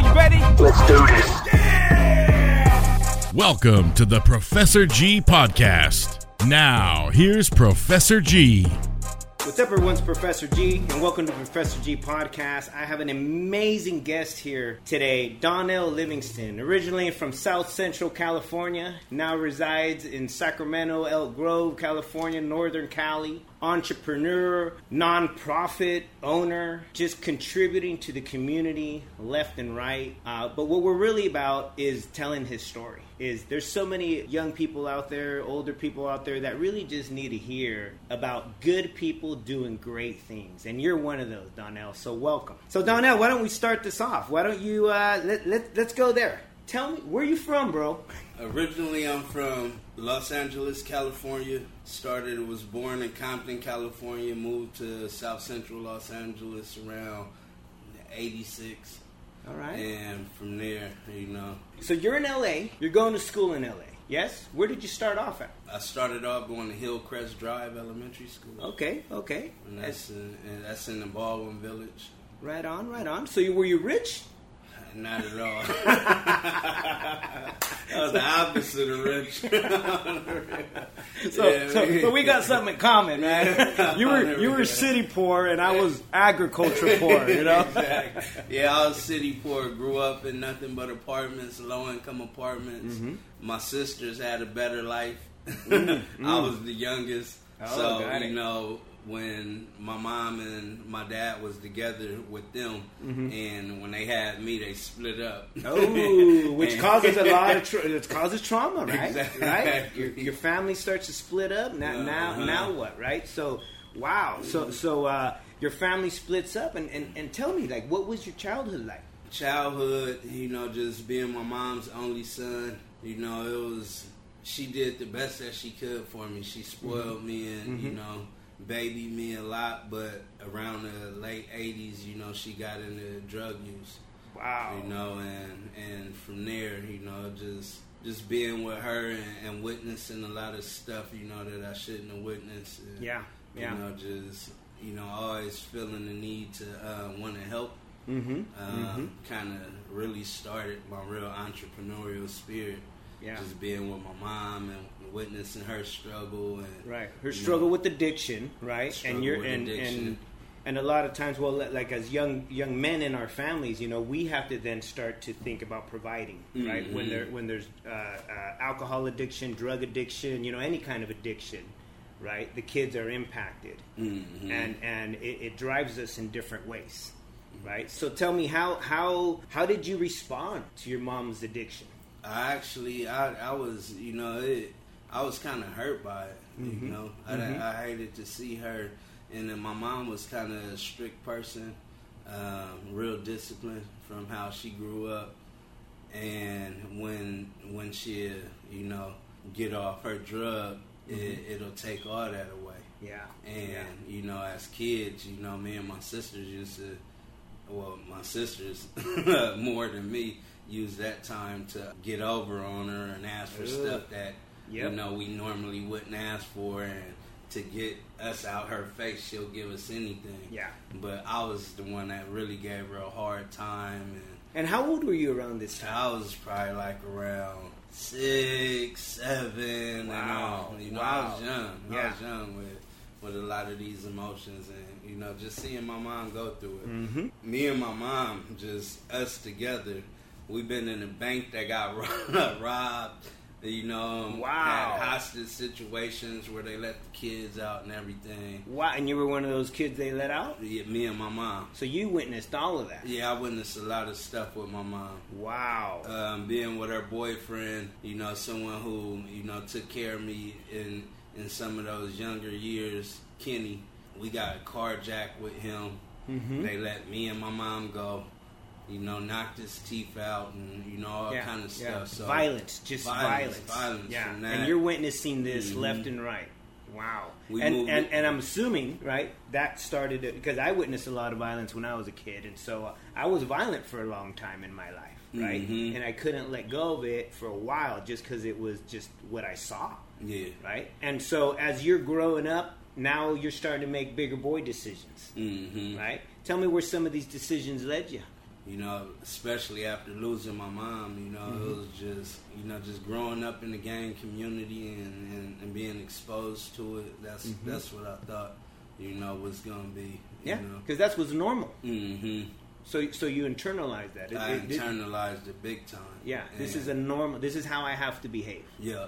Are you ready? Let's do this. Welcome to the Professor G Podcast. Now, here's Professor G. What's up, everyone's Professor G, and welcome to Professor G Podcast. I have an amazing guest here today, Donnell Livingston, originally from South Central California, now resides in Sacramento, Elk Grove, California, Northern Cali. Entrepreneur, nonprofit owner, just contributing to the community left and right. Uh, but what we're really about is telling his story. Is there's so many young people out there, older people out there that really just need to hear about good people doing great things, and you're one of those, Donnell. So welcome. So Donnell, why don't we start this off? Why don't you uh, let, let let's go there. Tell me where you from, bro. Originally, I'm from Los Angeles, California. Started, was born in Compton, California. Moved to South Central Los Angeles around '86. All right. And from there, you know, So you're in LA. You're going to school in LA. Yes. Where did you start off at? I started off going to Hillcrest Drive Elementary School. Okay. Okay. And that's in, and that's in the Baldwin Village. Right on. Right on. So you were you rich? Not at all. that was the opposite of rich. So, Yeah, so, we- so we got something in common, man. You were you were city poor, and I was agriculture poor. You know. Exactly. Yeah, I was city poor. Grew up in nothing but apartments, low income apartments. Mm-hmm. My sisters had a better life. I was the youngest, Mm-hmm. Oh, so you know when my mom and my dad was together with them, and when they had me, they split up. Mm-hmm. Oh, which causes a lot of tra- it causes trauma, right? Exactly. Right. Your, your family starts to split up. Now, now, Uh-huh. now what? Right. So, wow. So, so uh, your family splits up, and, and and tell me, like, what was your childhood like? childhood, you know, just being my mom's only son, you know, it was she did the best that she could for me. She spoiled me and, you know, babied me a lot, but around the late eighties, you know, she got into drug use. Wow. You know, and and from there, you know, just just being with her and, and witnessing a lot of stuff, you know, that I shouldn't have witnessed. And, Yeah. Yeah. You know, just you know, always feeling the need to uh, want to help Mm-hmm. um, kind of really started my real entrepreneurial spirit. Yeah. Just being with my mom and witnessing her struggle and Right. Her struggle know, with addiction, right? And you're and, addiction. and and a lot of times, well, like as young young men in our families, you know, we have to then start to think about providing, right? When Mhm. there when there's uh, uh, alcohol addiction, drug addiction, you know, any kind of addiction, right? The kids are impacted, Mhm. and and it, it drives us in different ways, right? So tell me how how how did you respond to your mom's addiction? I actually, I, I was, you know, it, I was kind of hurt by it. Mhm. You know, I, Mhm. I hated to see her, and then my mom was kind of a strict person, um, real disciplined from how she grew up, and when when she, you know, get off her drug, it, it'll take all that away. Yeah, And yeah. you know, as kids, you know, me and my sisters used to, well, my sisters more than me, use that time to get over on her and ask for Ugh. stuff that Yep. you know we normally wouldn't ask for, and to get us out her face, she'll give us anything. Yeah. But I was the one that really gave her a hard time, and And how old were you around this time? I was probably like around six, seven, Wow. and all. You know, I was young. Yeah. I was young with with a lot of these emotions, and you know, just seeing my mom go through it. Mm-hmm. Me and my mom, just us together. We've been in a bank that got robbed. You know, Wow. had hostage situations where they let the kids out and everything. Wow, and you were one of those kids they let out? Yeah, me and my mom. So you witnessed all of that? Yeah, I witnessed a lot of stuff with my mom. Wow. um, being with her boyfriend, you know, someone who you know took care of me in in some of those younger years. Kenny, we got carjacked with him. Mhm. They let me and my mom go. You know, knocked his teeth out and you know all yeah, kind of yeah. stuff. So violence, just violence. Violence, violence Yeah, and you're witnessing this Mhm. left and right. Wow. We and, and and I'm assuming right that started because I witnessed a lot of violence when I was a kid, and so uh, I was violent for a long time in my life, right? Mhm. And I couldn't let go of it for a while just because it was just what I saw, Yeah. right? And so as you're growing up, now you're starting to make bigger boy decisions, hmm right? Tell me where some of these decisions led you. You know, especially after losing my mom, you know, Mm-hmm. it was just, you know, just growing up in the gang community and, and, and being exposed to it. That's that's what I thought, you know, was gonna be. Mm-hmm. Yeah, You know. because that's what's normal. hmm So so you internalize that. It- I it- internalized it big time. yeah, this is a normal. This is how I have to behave. yeah.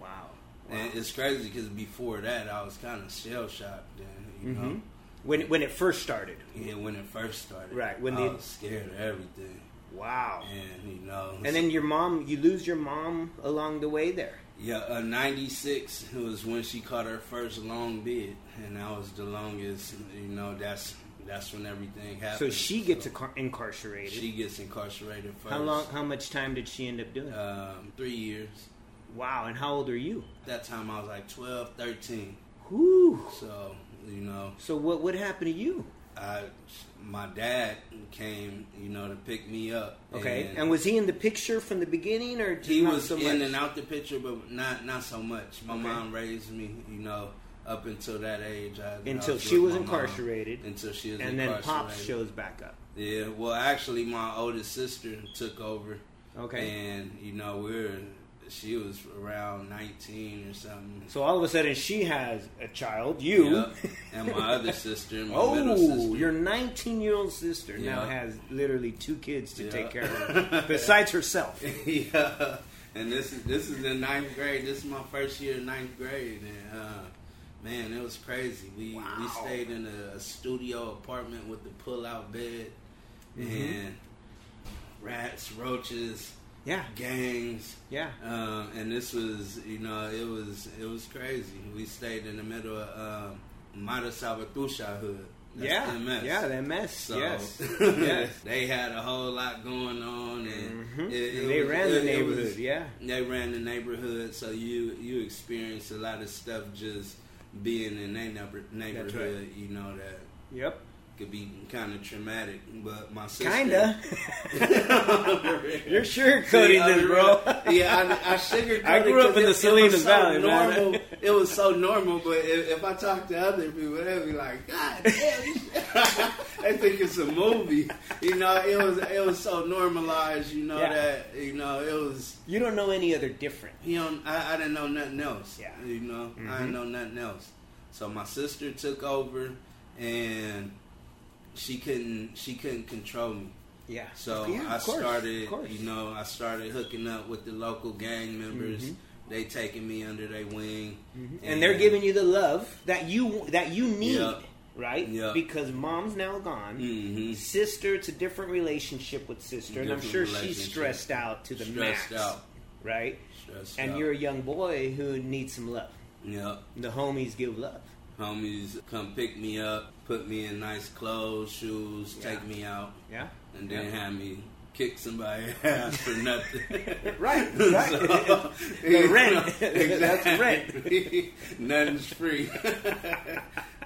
Wow. And it's crazy because before that, I was kind of shell shocked. Then you know, Mhm. When when it first started. yeah, when it first started, Right, when I the- was scared of everything, Wow. and you know, And then your mom, you lose your mom along the way there. yeah, uh, '96 was when she caught her first long bid, and that was the longest. You know, that's that's when everything happened. So she gets So incar- incarcerated. she gets incarcerated first. how long? How much time did she end up doing? Um, three years. wow. And how old are you? At that time, I was like 12, 13. Whew. So you know, So what what happened to you? I my dad came, you know, to pick me up. Okay. And, was he in the picture from the beginning, or he was so in and out the picture, but not not so much. My Okay. mom raised me, you know, up until that age. I, I Until was she was my mom. incarcerated. Until she was and then incarcerated. Pops shows back up. Yeah. Well, actually, my oldest sister took over. Okay. And you know, we are she was around nineteen or something. So all of a sudden she has a child, you. Yep. And my other sister, my oh, sister. your 19 year old sister now has literally two kids to Yeah. take care of, besides herself. yeah, and this is this is in ninth grade. This is my first year in ninth grade, and uh, man, it was crazy. We we stayed in a, a studio apartment with the pull out bed, Mm-hmm. and rats, roaches, Yeah, gangs. yeah. Um, and this was, you know, it was it was crazy. We stayed in the middle of um, Mara Salvatrucha hood. That's yeah, MS. yeah, that mess. So yes, yes. they had a whole lot going on, and Mhm. it- it And they was- ran the neighborhood. was- yeah, they ran the neighborhood, so you you experienced a lot of stuff just being in their neighbor, neighborhood. You know that yep. Could be kind of traumatic. But my sister, Kinda. You're See, sugarcoating I this, bro. yeah, I, I sugarcoated. I grew up in the it- it was Salinas so Valley, man. normal. It was so normal, but if, if I talk to other people, they'd be like, "God damn!" they think it's a movie. You know, it was it was so normalized. You know Yeah. that you know it was. You don't know any other different. You know, I, I didn't know nothing else. Yeah. You know, I Mhm. didn't know nothing else. So my sister took over, and she couldn't she couldn't control me. Yeah. So yeah, I course, started, you know, I started hooking up with the local gang members. Mhm. They taking me under their wing, and they're giving you the love that you that you need, Yep. right? Yep. Because mom's now gone. hmm Sister, it's a different relationship with sister, and I'm sure she's stressed out to the stressed max, out, right? stressed And out. you're a young boy who needs some love. Yeah. The homies give love. Homies come pick me up, put me in nice clothes, shoes, Yeah. take me out, Yeah. and then Yeah. have me kick somebody ass for nothing. Right, right. So, The rent. know, That's exactly. Nothing's free.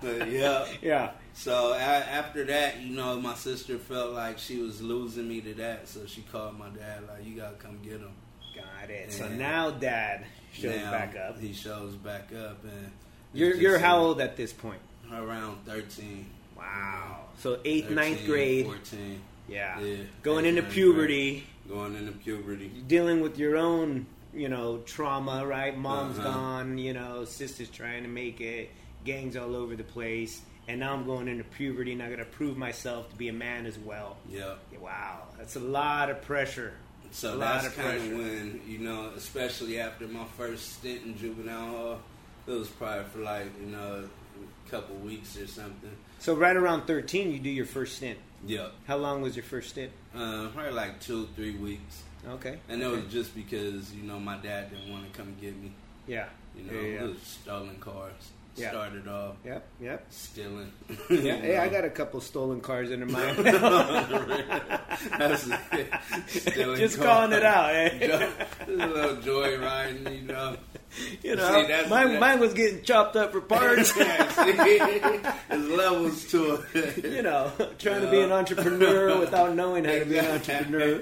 but yeah. Yeah. So a- after that, you know, my sister felt like she was losing me to that, so she called my dad like, "You gotta come get him." Got it. So now dad shows Now, back up. He shows back up, and You're you're how old at this point? Around thirteen. Wow. So eighth, 13, ninth grade. Fourteen. Yeah. Yeah. Going Eighth, into puberty, Going into puberty. dealing with your own, you know, trauma, right? Mom's Uh-huh. gone, you know, sister's trying to make it, gangs all over the place, and now I'm going into puberty and I gotta prove myself to be a man as well. Yeah. Wow, that's a lot of pressure. A So lot that's of kind pressure. of when you know, especially after my first stint in juvenile hall, it was probably for like you know a couple weeks or something. So right around 13, you do your first stint. Yeah. How long was your first stint? Uh, probably like two, three weeks. Okay. And it okay. was just because, you know, my dad didn't want to come get me. yeah. You know, Yeah, yeah. it was stolen cars. Started off Yep. Yep. stealing. Yeah. Hey, I got a couple stolen cars under my. That's stealing Just calling it out. Eh? Just a little joyriding, you know. You know, See, that's- mine, that- mine was getting chopped up for parts. Yeah. There's levels to it. you know, trying to be an entrepreneur without knowing how to be an entrepreneur.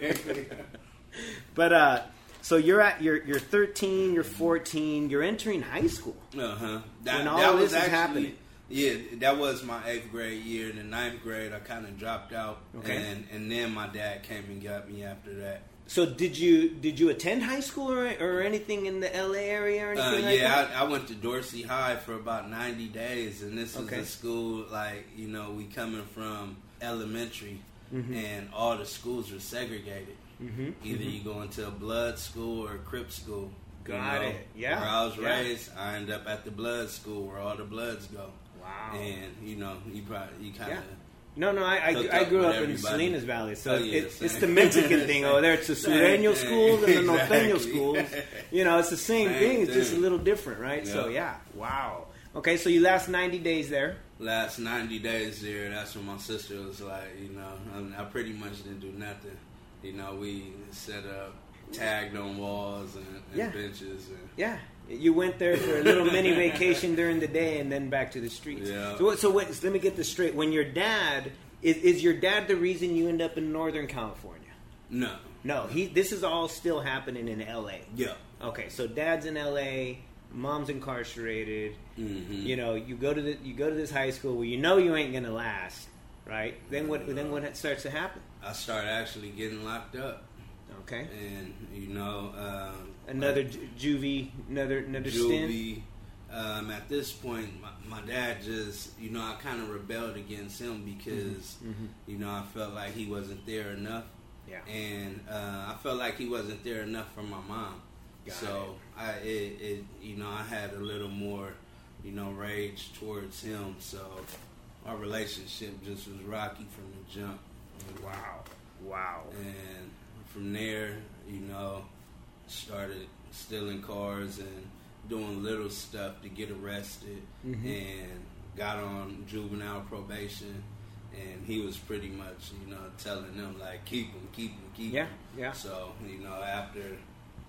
But uh, so you're at you're you're 13, you're 14, you're entering high school. Uh huh. That, When all that this was is actually happening. Yeah, that was my eighth grade year. In the ninth grade, I kind of dropped out, Okay. and and then my dad came and got me after that. So did you did you attend high school or, or anything in the LA area or Uh, anything like that? yeah, I, I went to Dorsey High for about ninety days, and this is a school like you know we coming from elementary, Mm-hmm. and all the schools were segregated. Mhm, Either you go into a blood school or a Crip school. you Got know? it. Yeah, Where I was yeah. raised, I end up at the blood school where all the bloods go. Wow. And you know, you probably you kind of. Yeah. No, no, I, I, I grew up in everybody. Salinas Valley, so Oh, yeah, it, it's the Mexican thing over there. It's the Sureño schools and the Norteño schools. You know, it's the same, Same thing. It's just a little different, right? So Yeah. wow. Okay, so you last ninety days there. last 90 days there, that's when my sister was like, you know, I, mean, I pretty much didn't do nothing. You know, we set up, tagged on walls and, and Yeah. benches. And, Yeah, you went there for a little mini vacation during the day, and then back to the streets. Yeah. So, so wait, let me get this straight. When your dad is, is your dad the reason you end up in Northern California? no. No, he. This is all still happening in L.A. Yeah. Okay, so dad's in L.A., mom's incarcerated. hmm You know, you go to the you go to this high school where you know you ain't gonna last, right? Then what? Then what starts to happen? I started actually getting locked up. Okay, And, you know, um, another ju- juvie, another another stint. juvie. Um, at this point, my, my dad just, you know, I kind of rebelled against him because, Mhm. you know, I felt like he wasn't there enough. Yeah. and uh, I felt like he wasn't there enough for my mom. Got so I, it, it, you know, I had a little more, you know, rage towards him. So our relationship just was rocky from the jump. Wow, wow. And from there, you know, started stealing cars and doing little stuff to get arrested, Mhm. and got on juvenile probation. And he was pretty much, you know, telling them like, keep him, keep him, keep Yeah, him. yeah. So you know, after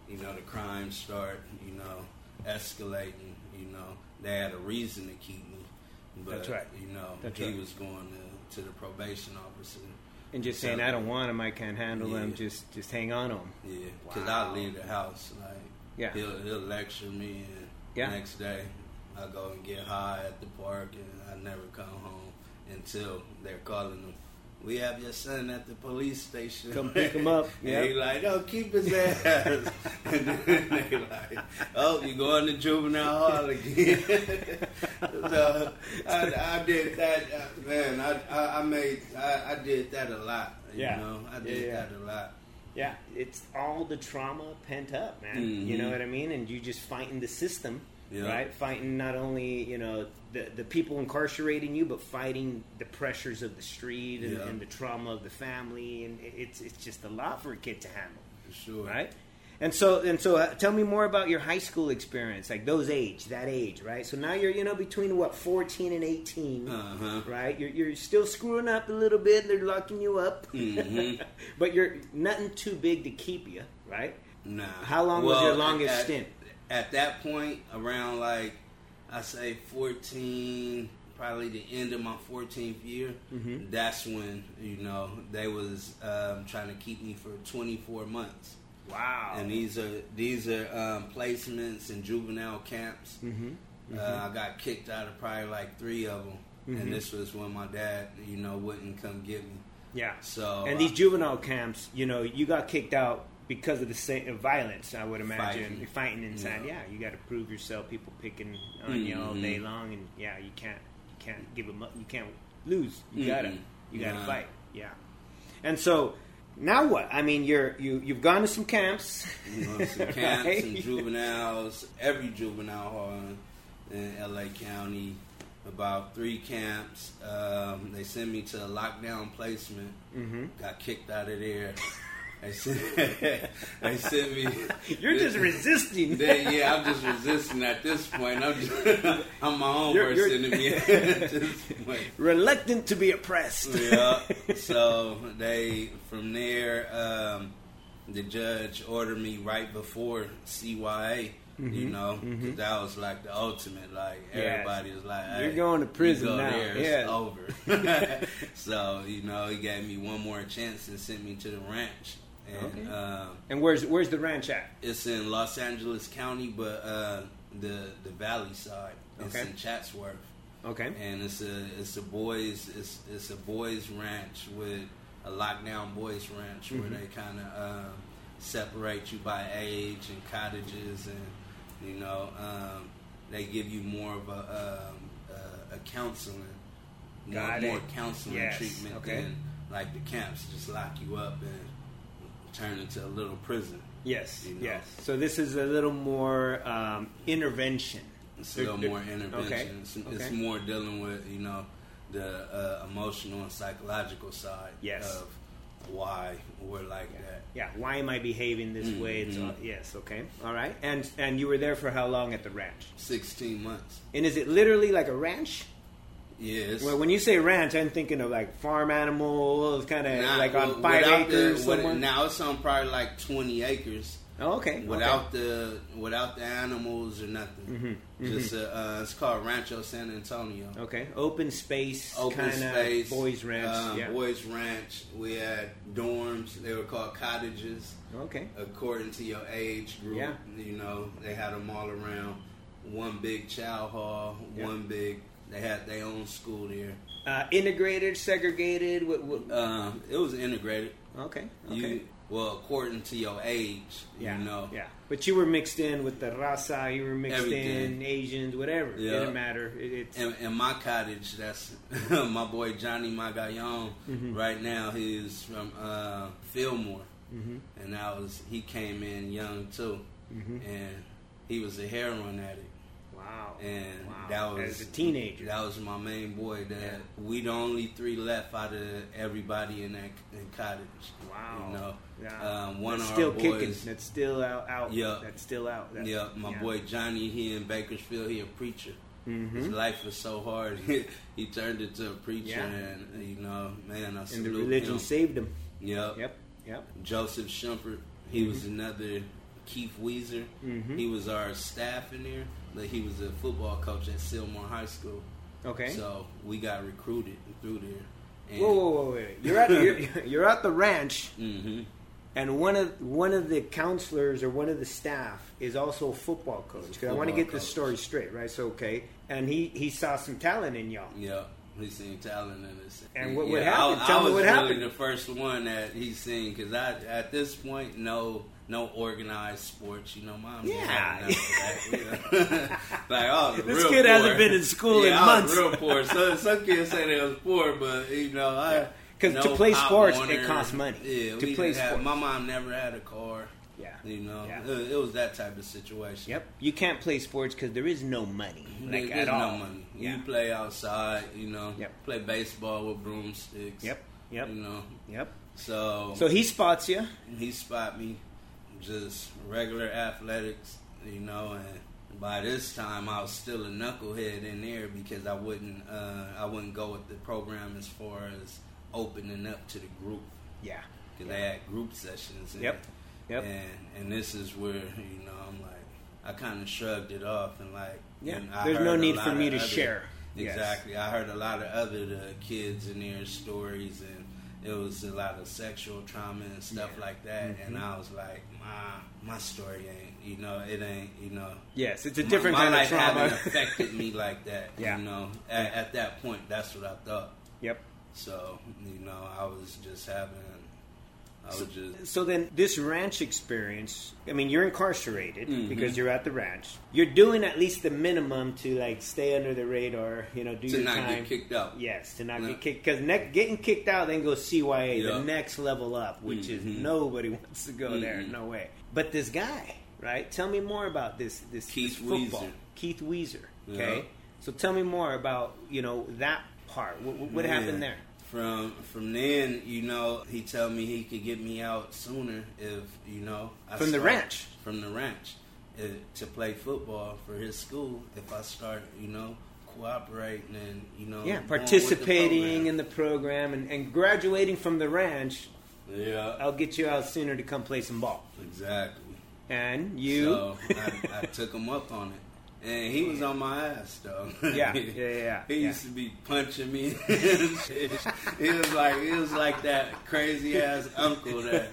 you know the crimes start, you know, escalating, you know, they had a reason to keep me. But That's right. you know, That's he right. was going to, to the probation officer. And just saying, I don't want him, I can't handle him. Yeah. Just just hang on to him. Yeah, because Wow. I'll leave the house. Like, Yeah. he'll, he'll lecture me, and Yeah. next day I go and get high at the park, and I never come home until they're calling him. We have your son at the police station. Come pick him up. and Yep. he like, oh, keep his ass. and then they like, oh, you going to juvenile hall again? so I, I did that, uh, man. I, I, I made, I, I did that a lot. You Yeah. know, I did yeah. that a lot. Yeah, it's all the trauma pent up, man. You Mhm. know what I mean? And you just fighting the system, Yeah. right? Fighting not only you know the the people incarcerating you, but fighting the pressures of the street and, Yeah. and the trauma of the family, and it's it's just a lot for a kid to handle, For sure. right? And so and so, uh, tell me more about your high school experience, like those age, that age, right? So now you're you know between what fourteen and 18 Uh huh. right? You're, you're still screwing up a little bit. They're locking you up, Mhm. but you're nothing too big to keep you, right? Nah. How long was your longest at, stint? At that point, around like I say fourteen, probably the end of my fourteenth year. Mhm. That's when you know they was um, trying to keep me for twenty four months. Wow. And these are these are um, placements in juvenile camps. hmm Uh, I got kicked out of probably like three of them, and this was when my dad, you know, wouldn't come get me. Yeah. So And these juvenile camps, you know, you got kicked out because of the sa- of violence. I would imagine Fighting. You're fighting inside. Yeah, Yeah. you got to prove yourself. People picking on you all Mhm. day long, and yeah, you can't you can't give them up. You can't lose. You gotta Mhm. you gotta Nah. fight. Yeah. And so now what? I mean, you're you you've gone to some camps. You know, some camps right? and juveniles, every juvenile hall in, LA County, about three camps. Um, they sent me to a lockdown placement. Mhm. Got kicked out of there. They sent, they sent me. You're just resisting. They, yeah, I'm just resisting at this point. I'm just, I'm my own You're- worst you're- enemy at this point. Reluctant to be oppressed. yeah. So they from there, um, the judge ordered me right before CYA. You know, 'cause that was like the ultimate. Like Mm-hmm. Yes. everybody was like, You're going to prison go now. There, Yeah. it's over. so you know, he gave me one more chance and sent me to the ranch. And Okay. um, And where's where's the ranch at? it's in Los Angeles County, but uh, the the valley side. It's Okay. in Chatsworth. Okay. and it's a it's a boys it's it's a boys ranch with a lockdown boys ranch where Mhm. they kind of um, separate you by age and cottages and you know um, they give you more of a um, a, a counseling more, Got more it. counseling Yes. treatment Okay. than like the camps just lock you up and turn into a little prison. Yes, You know. yes. So this is a little more um, intervention. It's a little more intervention. okay, It's, it's okay. more dealing with you know the uh, emotional and psychological side Yes. of why we're like that. Yeah. Why am I behaving this Mhm, way? It's mhm. all, yes. Okay. All right. And and you were there for how long at the ranch? Sixteen months. And is it literally like a ranch? Yes. Well, when you say ranch, I'm thinking of like farm animals, kind of Now, like on five acres. The, somewhere? now it's on probably like twenty acres. oh, okay. Without the without the animals or nothing. Mhm, Just uh, uh, it's called Rancho San Antonio. okay. okay, open space, Open space, boys ranch. um, yeah. Boys ranch. We had dorms. They were called cottages. Okay. according to your age group. Yeah. You know, they had them all around. One big chow hall, Yeah. one big. They had their own school there. Uh, integrated, segregated. What, what, Um, it was integrated. okay. Okay. You well, according to your age, yeah. you know. Yeah. But you were mixed in with the raza. You were mixed Everything. in Asians, whatever. It Yeah. didn't matter. It, it's In, in my cottage, that's my boy Johnny Magayon. Mhm. Right now, he's from uh, Fillmore, Mhm. and that was he came in young too, Mhm. and he was a heroin addict. Wow. and Wow. that was as a teenager. That was my main boy. That Yeah. we the only three left out of everybody in that in cottage. Wow. You know, Yeah. um, one That's of still our kicking. boys. That's still out. out. Yeah. That's still out. That's, yeah, my boy Johnny. He in Bakersfield. He a preacher. His hmm life was so hard. he turned into a preacher, Yeah. and you know, man, I And the religion him. saved him. Yep. Yep. Yep. Joseph Shumpert. He was another Keith Weezer. Mhm. He was our staff in there, but he was a football coach at Sylmar High School. Okay. So we got recruited through there. And, whoa, whoa, whoa, wait. You're at you're, you're at the ranch, hmm and one of one of the counselors or one of the staff is also a football coach. Because I want to get this story straight, right? So okay, and he he saw some talent in y'all. Yeah, he seen talent in this. And what- yeah, what happened? I, Tell I me what really happened. the first one that he seen because I at this point no no organized sports. You know, mom. Yeah. have none of that, you know. like oh, This real kid poor. hasn't been in school yeah, in months. Real poor. So some kids say they was poor, but you know, I. Because no to play sports, it costs money. Yeah, to play sports. My mom never had a car. Yeah. You know, Yeah. it, it was that type of situation. Yep. You can't play sports because there is no money, like There's at all. no money. Yeah. You play outside, you know. Yep. Play baseball with broomsticks. Yep. Yep. You know. Yep. So, So he spots you. he spot me, just regular athletics, you know, and by this time I was still a knucklehead in there because I wouldn't, uh, I wouldn't go with the program as far as opening up to the group Yeah. because they had group sessions. And, Yep. Yep. And and this is where you know I'm like I kind of shrugged it off and like Yeah. There's no need for me to other- share. Yes. Exactly. I heard a lot of other uh, kids in their stories and it was a lot of sexual trauma and stuff Yeah. like that and Mhm. I was like my my story ain't you know it ain't you know Yes, it's a my- different my, kind of life trauma. haven't affected me like that Yeah. you know at, at that point that's what I thought yep. so you know I was just having Was just So then, this ranch experience. I mean, you're incarcerated Mhm. because you're at the ranch. You're doing at least the minimum to like stay under the radar. You know, do to your not time. get kicked out Yes, to not Yeah. get kicked. Because ne- getting kicked out, then goes CYA, Yeah. the next level up, which is Mhm. nobody wants to go there. Mhm. No way. But this guy, right? Tell me more about this. This Keith this football. Weezer. Keith Weezer. Okay. Yeah. So tell me more about you know that part. What, what happened there? From from then, you know, he told me he could get me out sooner if you know I From the ranch? From the ranch uh, to play football for his school. If I start, you know, cooperating and you know, Yeah, with the participating in the program and, and graduating from the ranch, yeah, I'll get you out sooner to come play some ball. exactly. And you, So I, I took him up on it. And he was on my ass though. Yeah, yeah, yeah, He yeah. used to be punching me. he was like he was like that crazy ass uncle that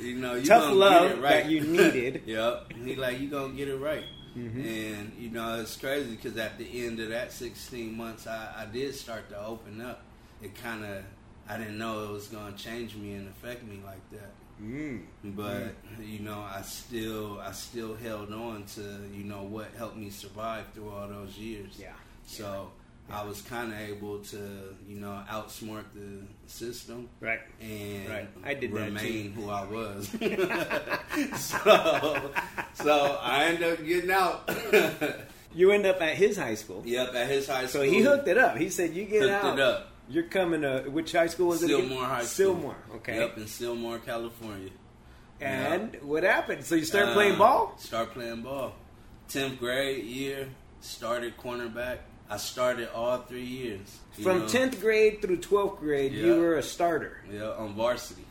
you know you tough gonna love get it right. that you needed. yep. He like you gonna get it right. Mm-hmm. And you know, it's crazy because at the end of that 16 months, I, I did start to open up. It kind of, I didn't know it was going to change me and affect me like that. Mm. But you know, I still, I still held on to you know what helped me survive through all those years. Yeah. So I was kind of able to, you know, outsmart the system Right. and Right. I did that remain who I was. so, so I ended up getting out. You end up at his high school. yep, at his high school. So he hooked it up. He said, "You get Hooked out. You're coming to which high school was it? again? Sylmar High School. Sylmar. Okay. Yep, in Sylmar, California. And what happened? So you started Uh, playing ball? Start playing ball. Tenth grade year, started cornerback. I started all three years. From. 10th grade through 12th grade, you were a starter. Yeah, on varsity.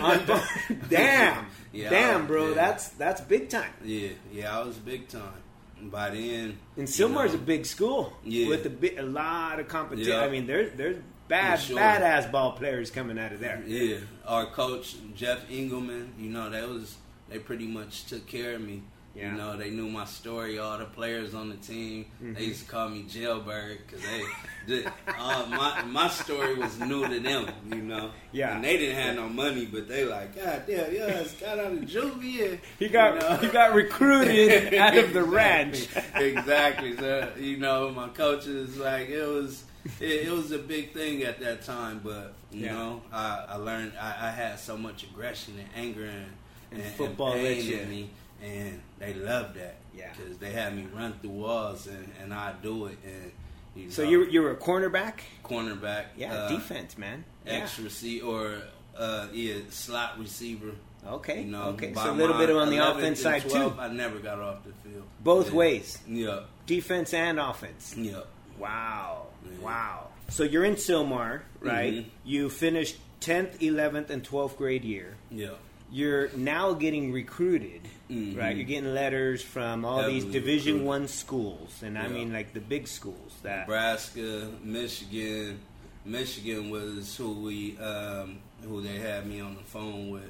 On- Damn. Yeah, Damn, bro. yeah. That's that's big time. Yeah, yeah, I was big time. By then, And you Sylmar's know, a big school Yeah. with a, bit, a lot of competition. I mean, there's there's bad sure. badass ball players coming out of there. Yeah, our coach Jeff Engelman, you know, that was they pretty much took care of me. Yeah. You know, they knew my story. All the players on the team, Mm-hmm. they used to call me Jailbird because they, the, uh, my my story was new to them. You know, Yeah. and they didn't have no money, but they like, God damn, yeah, it's got out of juvie. He got you know? he got recruited out of the ranch. exactly. So you know, my coaches like it was. It, it was a big thing at that time, but you Yeah. know, I, I learned I, I had so much aggression and anger and, And and, football and pain in me, and they loved that. Yeah. because they had me run through walls, and, and I do it. And you So know, you you were a cornerback? cornerback, Yeah, uh, defense, man. Yeah. X receiver or uh, yeah, slot receiver. Okay. You know, okay. So a little bit on the offense side 12th, too. I never got off the field. Both Yeah. ways, Yeah, defense and offense. yeah. Wow. Yeah. Wow. So you're in Sylmar, right? Mhm. You finished 10th, 11th, and 12th grade year. Yeah. You're now getting recruited, Mhm. right? You're getting letters from all these Division recruited. One schools, and I mean like the big schools. That Nebraska, Michigan. Michigan was who we um, who they had me on the phone with.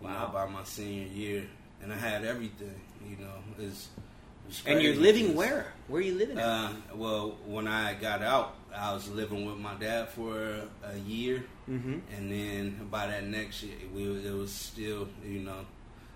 You Wow. know, by my senior year, and I had everything. You know, it's, it's and you're living where? Where are you living at? Uh, well, when I got out, I was living with my dad for a year, mm-hmm. and then by that next year, we it was still, you know,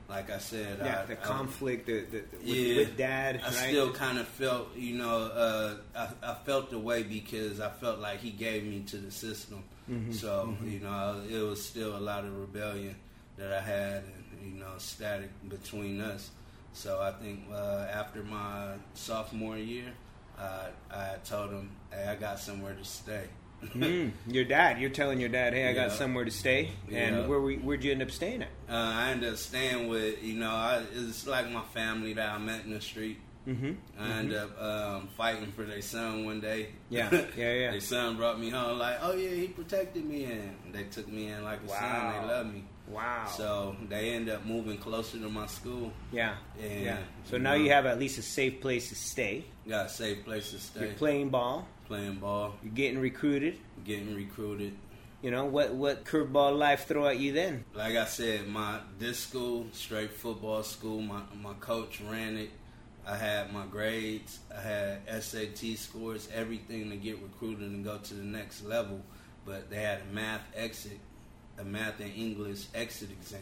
like I said, Yeah, I, the I- conflict the, the, with, Yeah. with dad. I right? still kind of felt, you know, uh, I, I felt the way because I felt like he gave me to the system. Mm-hmm. So, you know, it was still a lot of rebellion that I had, and you know, static between us. So I think uh, after my sophomore year, uh, I told him, "Hey, I got somewhere to stay." Mm, your dad. You're telling your dad, "Hey, I got Yeah. somewhere to stay." And Yeah. where we, where'd you end up staying at? Uh, I ended up staying with, you know, I, it's like my family that I met in the street. Mm-hmm. I ended up um, fighting for their son one day. Yeah, yeah, yeah. their son brought me home like, oh yeah, he protected me, and they took me in like a Wow. son. They love me. Wow. So they end up moving closer to my school. yeah, And, yeah. So now know, you have at least a safe place to stay. got a safe place to stay. You're playing ball. playing ball, You're getting recruited. getting recruited. You know what? What curveball life throw at you then? Like I said, my this school, straight football school. My my coach ran it. I had my grades. I had SAT scores, everything to get recruited and go to the next level. But they had a math exit, a math and English exit exam.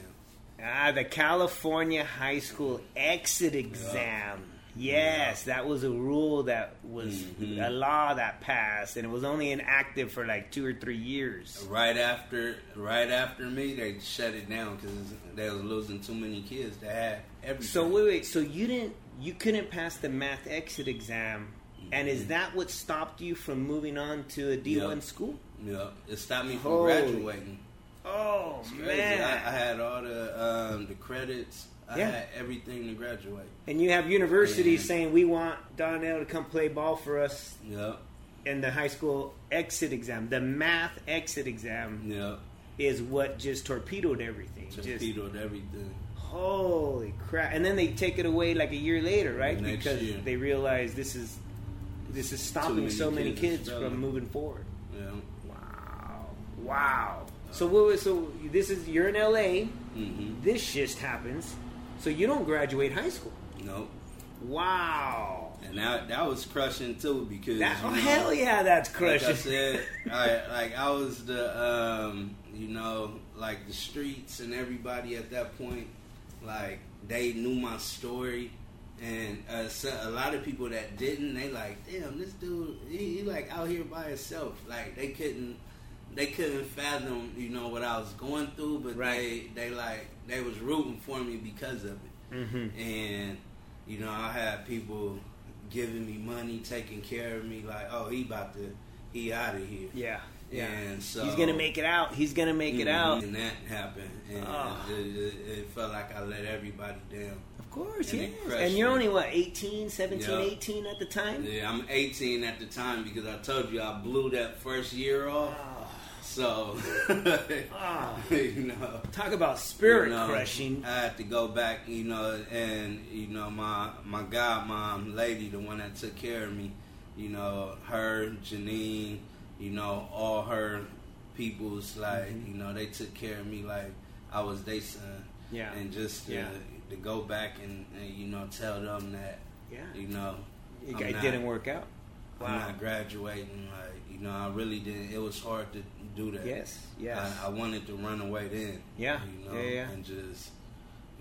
Ah, the California High School exit exam. Yes, that was a rule that was Mhm. a law that passed, and it was only inactive for like two or three years. Right after, right after me, they shut it down because they was losing too many kids. They had everything. So wait, wait. So you didn't, you couldn't pass the math exit exam, and is that what stopped you from moving on to a D one Yep. school? yeah, it stopped me from Holy graduating. Oh Crazy. man! I, I had all the um, the credits. I Yeah. had everything to graduate. and you have universities Yeah. saying we want Donnell to come play ball for us Yep. in the high school exit exam. The math exit exam Yep. is what just torpedoed everything. Just Just everything. holy crap! And then they take it away like a year later, right? Next because year. they realize this is this is stopping many so many kids kids from moving forward. Yeah. Wow! Wow! So what so? This is you're in LA. Mm-hmm. This just happens. So you don't graduate high school. Nope. Wow. and that that was crushing too because That, oh, know, hell yeah, that's Like crushing. I said, I like I was the um, you know like the streets and everybody at that point, like they knew my story, and uh, so, a lot of people that didn't, they like, damn, this dude, he, he like out here by himself. Like they couldn't, they couldn't fathom, you know, what I was going through, but Right. they, they like, they was rooting for me because of it mm-hmm. and you know I had people giving me money, taking care of me. Like, oh, he about to, he out of here. Yeah. Yeah. And so He's gonna make it out. He's gonna make it Mhm. out. and that happened, and Oh. it, it, it felt like I let everybody down. Of course, And yes. And you're me. only what 18, 17, Yeah. 18 at the time. Yeah, I'm 18 at the time because I told you I blew that first year off. Oh, So, Ah. you know, talk about spirit you know, crushing. I had to go back, you know, and you know my my godmom lady, the one that took care of me, you know, her Janine, you know, all her people's like, Mm-hmm. you know, they took care of me like I was their son, Yeah. and just to, Yeah. to go back and, and you know tell them that, Yeah. you know, It, it not- didn't work out. I'm Wow. not graduating. Like you know, I really didn't. It was hard to do that. Yes. Yes. I, I wanted to run away then. Yeah, You know, yeah, yeah. and just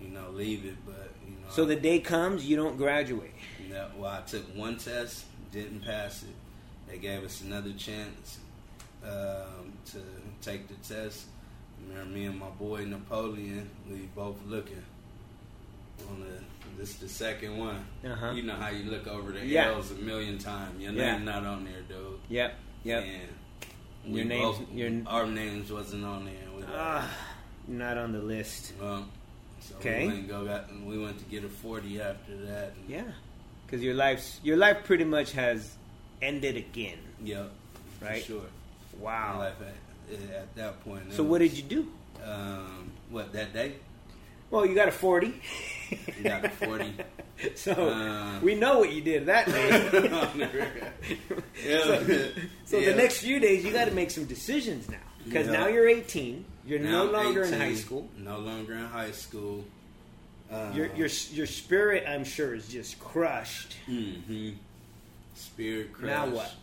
you know leave it, but you know. so the day comes, you don't graduate. Yeah, well, I took one test, didn't pass it. They gave us another chance um, to take the test. Remember, me and my boy Napoleon, we both looking on the. This the second one. Uh-huh. You know how you look over the Yeah. L's a million times. Your Yeah. name not on there, dude. Yep. Yep. And Your we names- both- your- our names wasn't on there. We, Ah, not on the list. well, so Okay. we went go got, we went to get a forty after that. Yeah. Because your life's your life pretty much has ended again. Yep. Right. For sure. Wow. at, at that point. So it what did you do? Um, what that day? Well, you got a forty. You got a 40. so Uh, we know what you did that day. Yeah. so so Yeah. the next few days, you got to make some decisions now. Because Yeah. now you're 18. You're Now no longer in high school. No longer in high school. Uh, Your your your spirit, I'm sure, is just crushed. hmm Spirit crushed. Now what?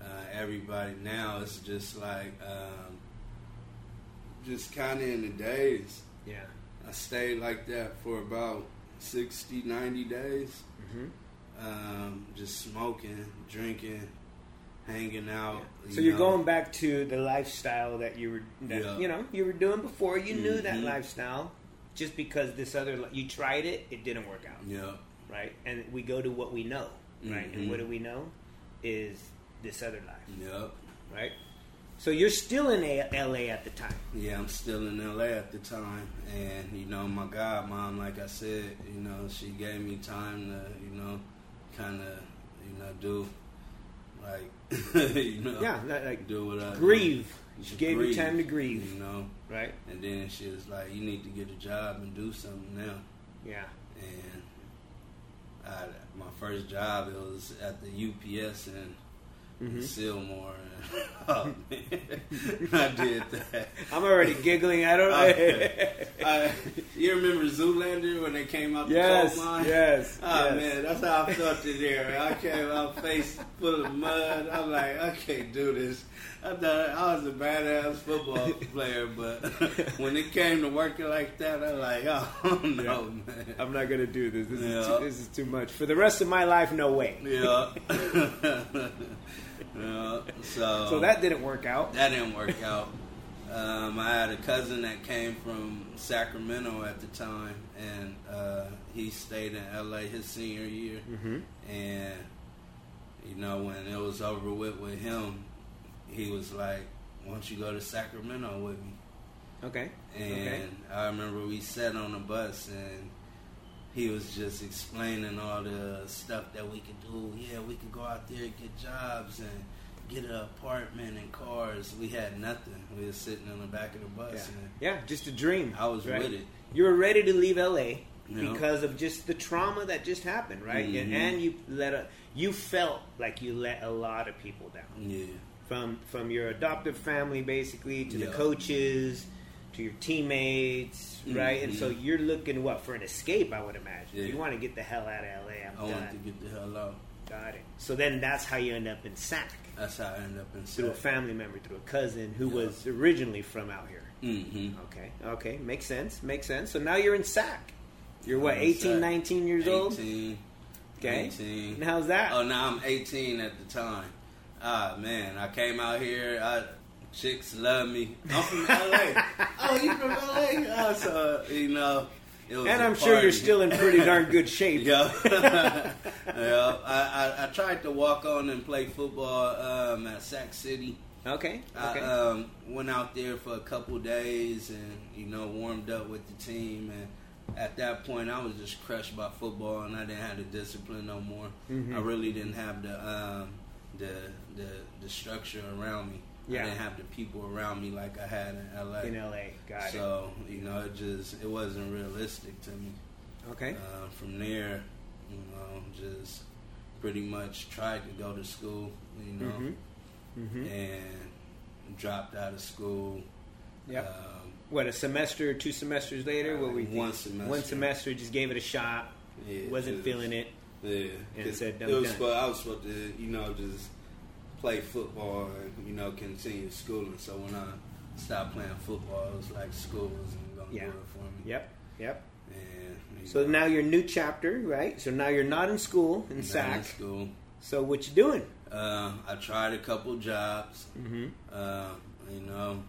Uh, everybody now it's just like um, just kind of in the days. Yeah. I stayed like that for about 60, 90 days. Mhm. Um, just smoking, drinking, hanging out. So you you're know. going back to the lifestyle that you were, that, Yeah. you know, you were doing before. You knew that Mhm. lifestyle. Just because this other, you tried it, it didn't work out, Yeah. right? And we go to what we know, right? And Mhm. what do we know? Is this other life, Yep. right? So you're still in A- LA at the time. Yeah, I'm still in LA at the time, and you know, my godmom, like I said, you know, she gave me time to, you know, kind of, you know, do, like, you know, Yeah, like do what I do. grieve. She To gave you time to grieve, you know, right? and then she was like, "You need to get a job and do something now." Yeah. And I, my first job, it was at the UPS in Mhm. Seymour. Oh man, I did that. I'm already giggling. I don't. Okay. I, you remember Zoolander when they came out the yes. coal mine? Yes. Oh yes. man, that's how I felt in there. I came out face full of mud. I'm like, I can't do this. I thought I was a badass football player, but when it came to working like that, I'm like, oh no, Yeah. man. I'm not gonna do this. This is too, this is too much for the rest of my life. No way. Yeah. Yeah. So So that didn't work out. that didn't work out. Um, I had a cousin that came from Sacramento at the time, and uh, he stayed in LA his senior year. Mm-hmm. And you know, when it was over with with him, he was like, "Why don't you go to Sacramento with me?" Okay. And Okay. I remember we sat on the bus and he was just explaining all the stuff that we could do. Yeah, we could go out there and get jobs and get an apartment and cars. We had nothing. We were sitting in the back of the bus Yeah. and yeah, just a dream. I was right? with it. You were ready to leave LA because of just the trauma that just happened, right? And, Mhm. and you let a, you felt like you let a lot of people down Yeah. from from your adoptive family, basically to the coaches to your teammates, right? And so you're looking what for an escape, I would imagine. Yeah. You want to get the hell out of LA. I'm I done. to get the hell out. Got it. So then that's how you end up in SAC That's how I end up in SAC. through a family member, through a cousin who Yeah. was originally from out here. Mm-hmm. Okay, okay, makes sense, makes sense. So now you're in SAC. You're what, I'm 18, SAC. 19 years old? 18. Okay. 18. And how's that? Oh, now I'm 18 at the time. Ah, man, I came out here. I, chicks love me. I'm from LA. oh, you from LA? Oh, so, you know, it was and I'm sure you're still in pretty darn good shape. Yeah, yeah. I, I, I tried to walk on and play football um, at Sac City. Okay, okay. I um, went out there for a couple days and you know warmed up with the team and at that point I was just crushed by football and I didn't have the discipline no more. Mhm. I really didn't have the um, the the the structure around me. Yeah. I didn't have the people around me like I had in LA. in LA, got it. so you know it just it wasn't realistic to me. Okay. Uh, from there, you know, just pretty much tried to go to school, you know, Mhm. Mhm. and dropped out of school. Yep. Um, What a semester, two semesters later? What we One semester. One semester, just gave it a shot. yeah, wasn't feeling it. Yeah, and said, it was done." supposed, I was supposed to, you know, just play football and you know continue schooling. So when I stopped playing football, it was like school wasn't gonna Yeah. do it for me. Yep. Yep. And So know, now you're new chapter, right? So now you're not in school in not in SAC. school. So what you doing? Uh, I tried a couple jobs. Mm-hmm. Uh, you know,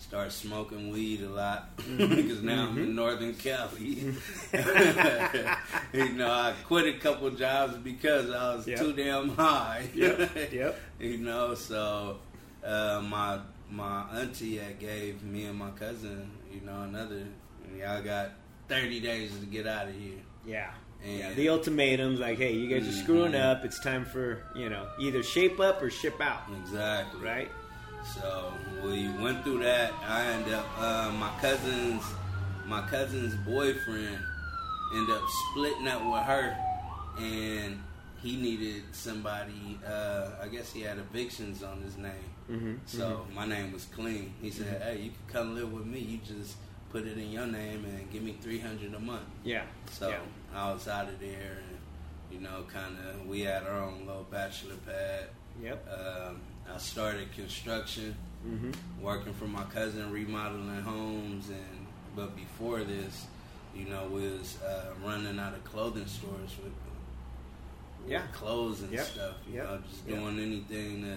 start smoking weed a lot Mm-hmm. because now I'm in Northern Cali. you know, I quit a couple jobs because I was Yep. too damn high. Yep, yep. you know, so uh, my my auntie had gave me and my cousin, you know, another. Y'all got thirty days to get out of here. Yeah. And Yeah, the ultimatums like, hey, you guys are screwing Mhm. up. It's time for you know either shape up or ship out, exactly right? So we went through that. I ended up uh, my cousin's my cousin's boyfriend ended up splitting up with her, and he needed somebody. Uh, I guess he had evictions on his name. Mm-hmm. So my name was clean. He said, "Hey, you can come live with me. You just put it in your name and give me three hundred a month." yeah. So yeah. I was out of there, and you know, kind of we had our own little bachelor pad. Yep. Um, I started construction, Mm-hmm. working for my cousin, remodeling homes, and but before this, you know, was uh, running out of clothing stores with, with Yeah. clothes and Yep. stuff. You Yep. know, just Yep. doing anything to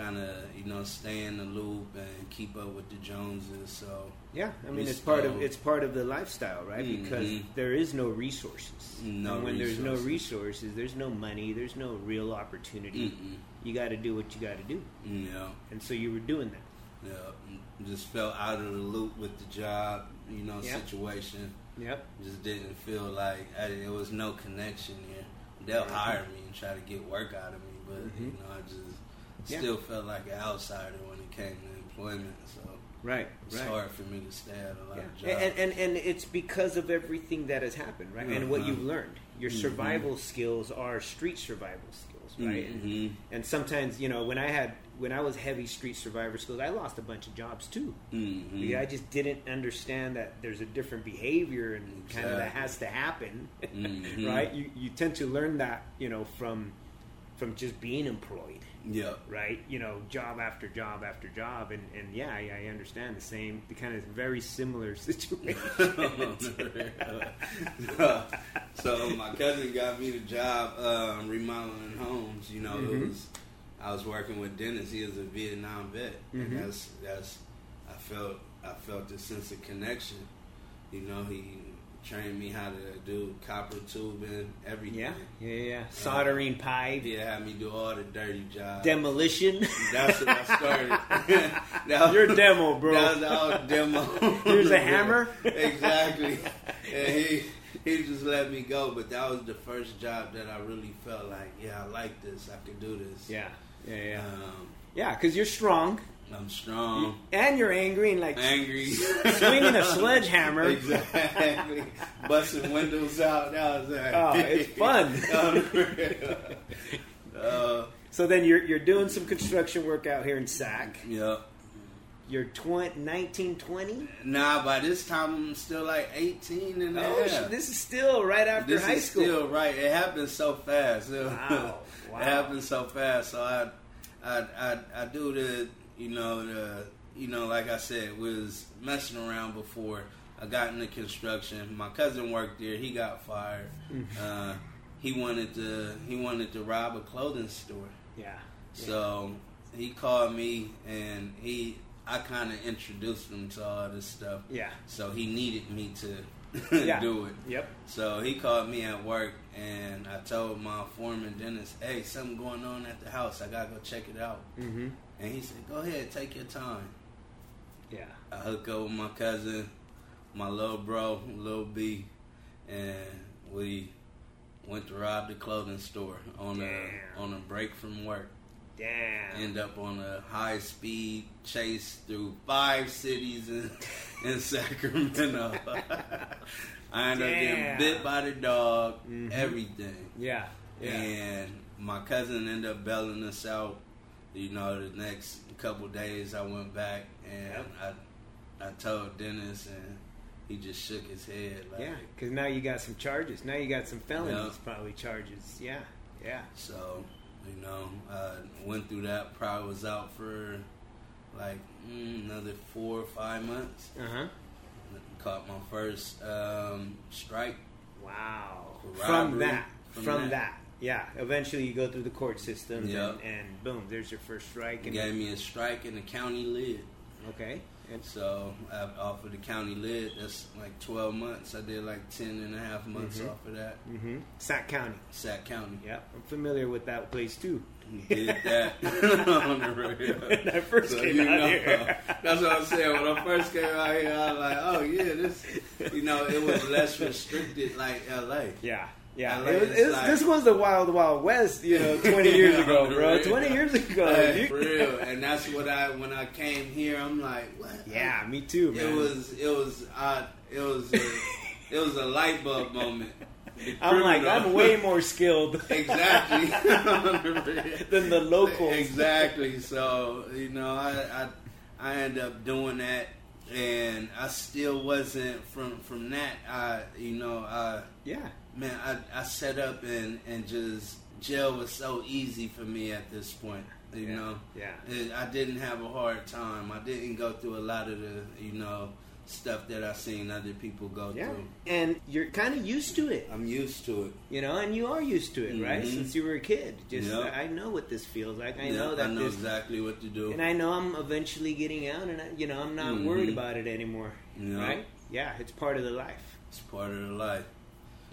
kind of you know stay in the loop and keep up with the Joneses. So Yeah, I mean it's part of it's part of the lifestyle, right? Because Mhm. there is no resources. No and when there's no resources. resources, there's no money, there's no real opportunity. Mm-mm. You got to do what you got to do, yeah. and so you were doing that. Yeah, just felt out of the loop with the job, you know, Yeah. situation. Yep. Just didn't feel like I, there was no connection here. They'll Right. hire me and try to get work out of me, but you Mhm. know, I just Yeah. still felt like an outsider when it came to employment. So Right. it's right. hard for me to stay at a lot Yeah. of jobs. And, and and it's because of everything that has happened, right? And what Uh-huh. you've learned. Your Mhm. survival skills are street survival skills, right? And, Mhm. and sometimes, you know, when I had when I was heavy street survivor skills, I lost a bunch of jobs too. Mhm. Yeah, I just didn't understand that there's a different behavior and kind of that has to happen, Mhm. right? You you tend to learn that you know from from just being employed, Yeah. right? You know, job after job after job, and and yeah, I, I understand the same, the kind of very similar situation. so my cousin got me the job um, remodeling homes. You know, it Mhm. was I was working with Dennis. He is a Vietnam vet, Mhm. and that's that's I felt I felt a sense of connection. You know, he trained me how to do copper tubing, everything. yeah, yeah, yeah. Soldering pipe, He had me do all the dirty jobs. demolition. That's what I started. that was, You're demo, bro. That was all demo. Here's a hammer. exactly. And he he just let me go, but that was the first job that I really felt like, yeah, I like this. I can do this. yeah, yeah, yeah, Um, yeah. Because you're strong I'm strong, and you're angry and like angry, swinging a sledgehammer. exactly, busting windows out. That was like, Oh, it's fun. Uh, So then you're you're doing some construction work out here in Sac. yeah. you're 20, 19, 20? Nah, by this time I'm still like 18 and Oh, shit, this is still right after this high is school. still right. It happened so fast. Wow, wow. it happened so fast. So I, I, I, I do the, you know, the, you know, like I said, was messing around before I got into construction. My cousin worked there. He got fired. Mm-hmm. uh, he wanted to, he wanted to rob a clothing store. yeah. So he called me and he, I kind of introduced him to all this stuff. Yeah. So he needed me to Yeah. do it. Yep. So he called me at work, and I told my foreman Dennis, "Hey, something going on at the house. I gotta go check it out." Mm-hmm. And he said, "Go ahead, take your time." Yeah. I hook up with my cousin, my little bro, little B, and we went to rob the clothing store on Damn. a on a break from work. Damn. End up on a high speed chase through five cities in, in Sacramento. I ended up getting bit by the dog, Mhm. everything. yeah. Yeah. And my cousin ended up bailing us out. You know, the next couple days I went back and. I I told Dennis and he just shook his head like Yeah, because now you got some charges. Now you got some felonies, probably charges. Yeah, yeah. So, you know, I went through that. Probably was out for like mm, another four or five months. Uh huh. Caught my first um, strike. Wow. From that, from, from that. that. Yeah. Eventually, you go through the court system, Yep. and, and boom, there's your first strike. And Gave me a strike in the county lid. okay, and So I, off of the county lid, that's like 12 months. I did like 10 and a half months Mhm. off of that. mm-hmm. Sac County. Sac County. Yeah, I'm familiar with that place too. Did that on the radio. When I first So, came out know, here. That's what I'm saying. When I first came out here, I was like, oh yeah, this, you know, it was less restricted like LA. Yeah. Yeah, it was, it was- like- this was the wild, wild west, you know, twenty years ago, bro. radio. Twenty years ago, Like, for real. And that's what I when I came here, I'm like, what? Yeah, me too, man. It was it was uh, it was a, it was a light bulb moment. I'm like, I'm way more skilled exactly than the locals. Exactly. So you know, I I I ended up doing that, and I still wasn't from from that. I you know I Yeah, man I I set up and and just jail was so easy for me at this point. You Yeah. know, yeah. It- I didn't have a hard time. I didn't go through a lot of the you know stuff that I seen other people go Yeah, through. and you're kind of used to it, I'm used to it. you know, and you are used to it, right? Mhm. Since you were a kid, just Yep. I know what this feels like. I Yeah, know that I know this, exactly what to do. and I know I'm eventually getting out, and I, you know I'm not Mhm. worried about it anymore, Yeah. right? Yeah, it's part of the life. it's part of the life.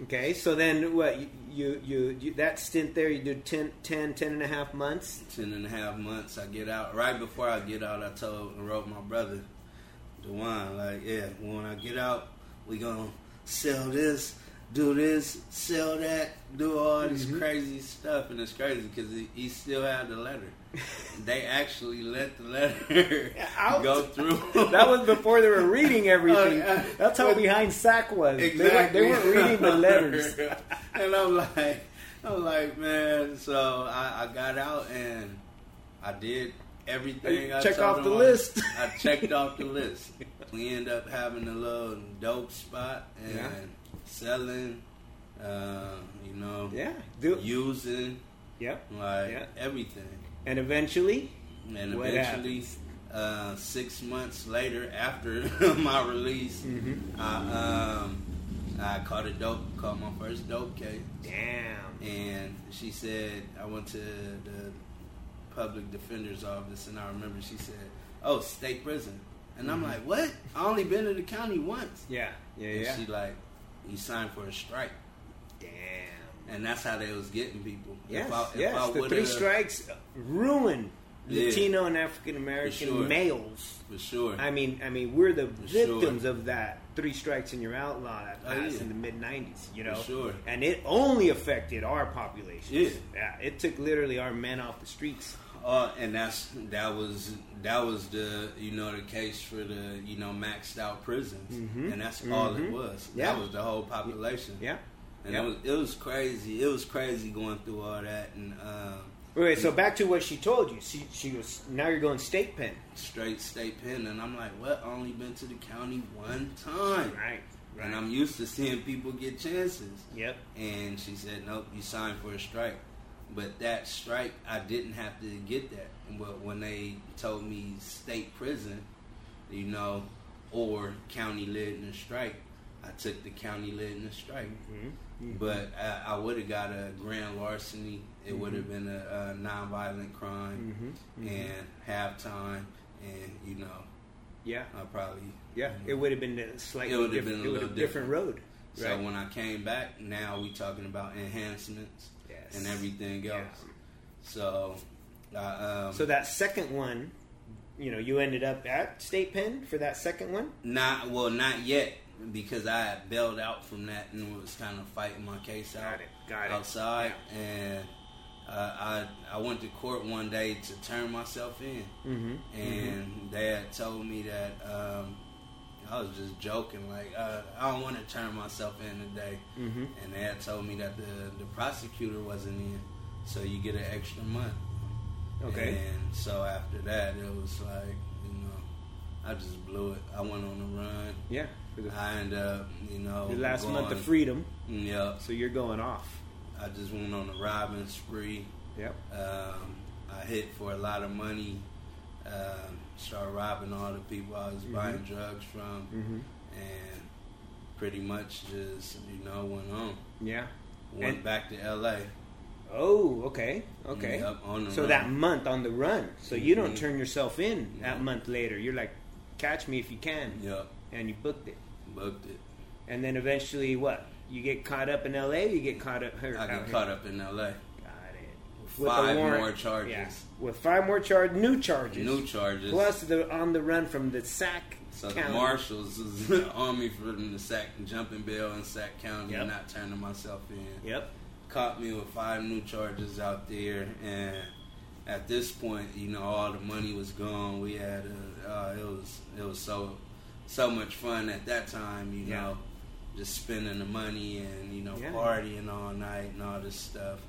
Okay, so then what you you, you, you that stint there you do 10, 10, 10 and a half months. ten and a half months. I get out. Right before I get out, I told and wrote my brother, Dewan, like, yeah, when I get out, we gonna sell this, do this, sell that, do all this Mhm. crazy stuff, and it's crazy because he, he still had the letter. They actually let the letter Out. go through. That was before they were reading everything. Oh. That's how behind Sac was. Exactly. They, they weren't reading the letters. and I'm like, I'm like, man. So I, I got out and I did everything. I Check off the list. I checked off the list. We end up having a little dope spot and Yeah. selling. Uh, you know, Yeah, do using Yep. like Yeah. everything. And eventually, And eventually, uh, six months later, after my release, Mhm. I um, I caught a dope, caught my first dope case, damn. and she said I went to the public defender's office, and I remember she said, "Oh, state prison," and I'm Mhm. like, "What? I only been to the county once." Yeah, yeah, and yeah. she like, "You signed for a strike," Damn. And that's how they was getting people. Yes, If I- if yes. The three strikes ruin Yeah. Latino and African American sure. males. for sure. I mean, I mean, we're the sure. victims of that three strikes and you're outlaw that Oh, passed yeah. in the mid '90s. You know, For sure. and it only affected our population. Yeah. yeah. It took literally our men off the streets. Uh, and that's that was that was the you know the case for the you know maxed out prisons, Mhm. and that's all it Mhm. was. Yeah. That was the whole population. Yeah, and Yeah. it was it was crazy. It was crazy going through all that, and um, Wait, so back to what she told you. She, she was now you're going state pen. straight state pen, and I'm like, what? I only been to the county one time, Right. and I'm used to seeing people get chances. Yep. And she said, nope, you signed for a strike. But that strike, I didn't have to get that. But when they told me state prison, you know, or county lit in a strike, I took the county lit in a strike. Mm-hmm. But I, I would have got a grand larceny. It would have been a, a non-violent crime Mm-hmm. and halftime, and you know, Yeah. I probably Yeah. It would have been a slightly It different, been a it little different road. So Right. when I came back, now we talking about enhancements Yes. and everything else. Yeah. So, um, So that second one, you know, you ended up at state pen for that second one. not well, not yet because I had bailed out from that and was kind of fighting my case out Got it, got it. outside, and uh, I I went to court one day to turn myself in, Mm-hmm. and they had told me that um, I was just joking, like uh, I don't want to turn myself in today, Mm-hmm. and they had told me that the the prosecutor wasn't in, so you get an extra month. Okay. And so after that, it was like you know, I just blew it. I went on the run. Yeah. I ended up, you know, the last month of freedom. Yep. So you're going off. I just went on a robbing spree. Yep. Um, I hit for a lot of money. Um, started robbing all the people I was buying drugs from, Mm-hmm. and pretty much just you know went on. Yeah. Went And- back to L.A. Oh, okay. Okay. Yep, on the so run. that month on the run. So you don't Mhm. turn yourself in that Mhm. month later. You're like, catch me if you can. Yep, And you booked it. It. And then eventually, what? You get caught up in L.A. You get caught up here. I got caught up in L.A. Got it. With Five more charges. Yeah. With five more charge, new charges. New charges. Plus the on the run from the Sac. So county. the marshals was on me from the Sac jumping bail in Sac County, Yep. not turning myself in. Yep. Caught me with five new charges out there, and at this point, you know, all the money was gone. We had a, uh, it was it was so so much fun at that time, you Yeah. know, just spending the money and you know Yeah. partying all night and all this stuff.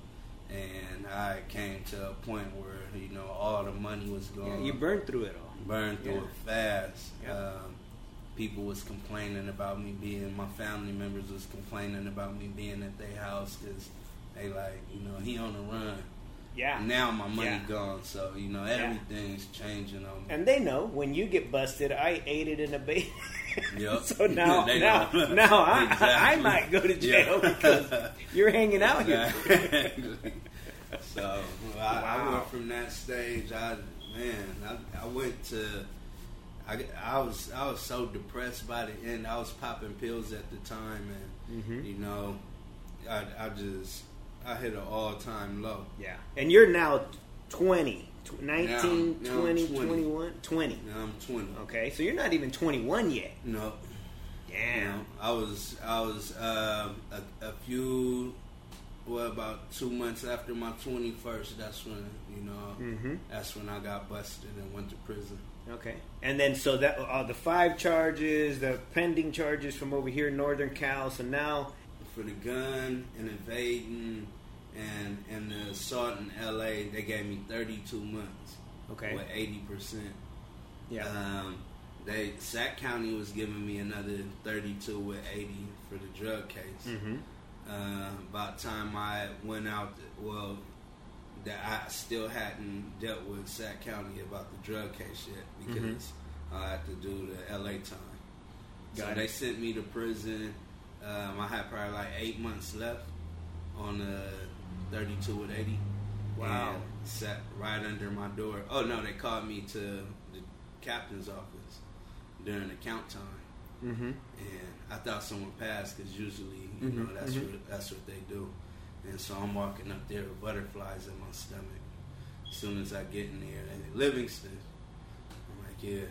And I came to a point where you know all the money was gone Yeah, you burned through it all. burned through it fast. Um, people was complaining about me being. My family members was complaining about me being at their house because they like, you know, he on the run. Yeah. Now my money Yeah. gone, so you know everything's changing on me. And they know when you get busted, I ate aided and abetted. Yep. so now, now, know. now I, I Exactly. might go to jail Yeah. because you're hanging out here. Exactly. so I, I Wow. went from that stage. I man, I, I went to. I, I was I was so depressed by the end. I was popping pills at the time, and Mhm. you know, I, I just I hit an all time low. Yeah. And you're now 20, 19, Now- now I'm 20, 20. 21, 20. Now I'm twenty. Okay, so you're not even 21 yet. No, you Damn. know, I was I was um, a, a few. Well, about two months after my twenty first, that's when you know Mm-hmm. that's when I got busted and went to prison. Okay. And then so that uh, the five charges, the pending charges from over here in Northern Cal. So now, For the gun and invading and in the assault in L.A., they gave me thirty two months okay, with eighty percent. yeah, Um, they Sac County was giving me another thirty two with eighty for the drug case. mm-hmm. uh, about time I went out, well, that I still hadn't dealt with Sac County about the drug case yet because I had to do the LA time. so it. they sent me to prison. Um, I had probably like eight months left on the 32 with 80. Wow. And sat right under my door. Oh, no, they called me to the captain's office during the count time Mm-hmm. and I thought someone passed because usually you Mhm, know that's mhm. what that's what they do. And so I'm walking up there with butterflies in my stomach. As soon as I get in there, they Livingston. I'm like, yeah.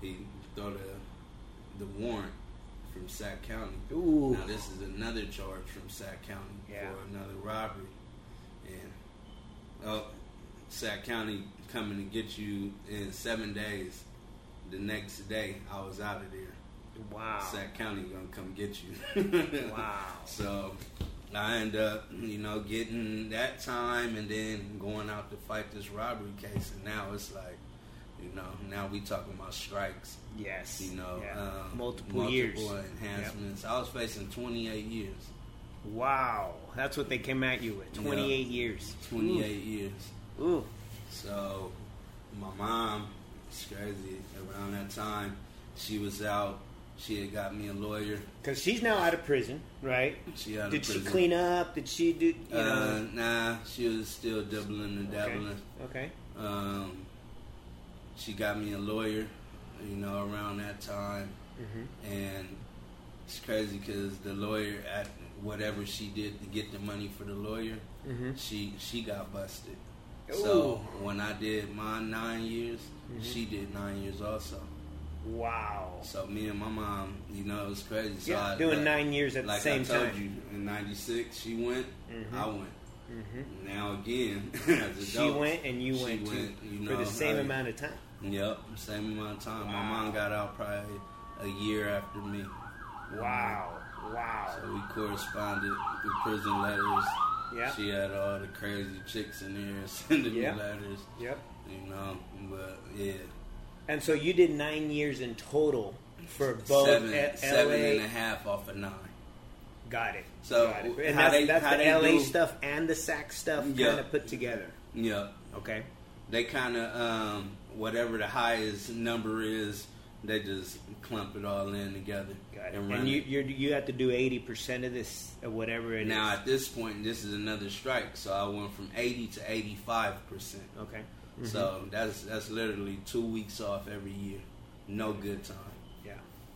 He throw the the warrant from Sac County. Ooh. Now this is another charge from Sac County Yeah. for another robbery, and oh, Sac County coming to get you in seven days. The next day, I was out of there. Wow. Sac County gonna come get you. Wow. So I end up, you know, getting that time and then going out to fight this robbery case. And now it's like, you know, now we talking about strikes. Yes. You know, Yeah. um, multiple, years. enhancements. I was facing 28 years. Wow, that's what they came at you with. Twenty-eight years. 28 years. Ooh. So, my mom, it's crazy. Around that time, she was out. She had got me a lawyer. Because she's now out of prison, right? She out Did of prison. Did she clean up? Did she do? You Uh, know? nah, she was still doubling and okay. dabbling. okay. Um, she got me a lawyer, you know, around that time, Mm-hmm. and it's crazy because the lawyer at whatever she did to get the money for the lawyer, Mm-hmm. she she got busted. Ooh. So when I did my nine years, Mhm. she did nine years also. Wow. So me and my mom, you know, it was crazy. So yeah, I, doing like- nine years at like the same time I told time. you, in '96 she went, Mhm. I went. hmm Now again, as She adults, went and you she went, too, you for the same I- amount of time. Yep, same amount of time. My mom got out probably a year after me. Wow. Wow. So we corresponded through prison letters. Yeah. She had all the crazy chicks in there sending Yeah. me letters, Yep. you know. But yeah, And so you did nine years in total for both seven, L- seven LA. and a half off of nine. Got it. So, Got it. and how that's, they- that's how the they LA do- stuff and the SAC stuff Yeah. kind of put together. Yeah, Okay. they kind of um, whatever the highest number is, they just clump it all in together Got it. and And, you you have to do eighty percent of this or whatever it is. Now at this point, this is another strike, so I went from eighty to eighty-five percent. okay. So mm-hmm. that's that's literally two weeks off every year, no good time. Yeah.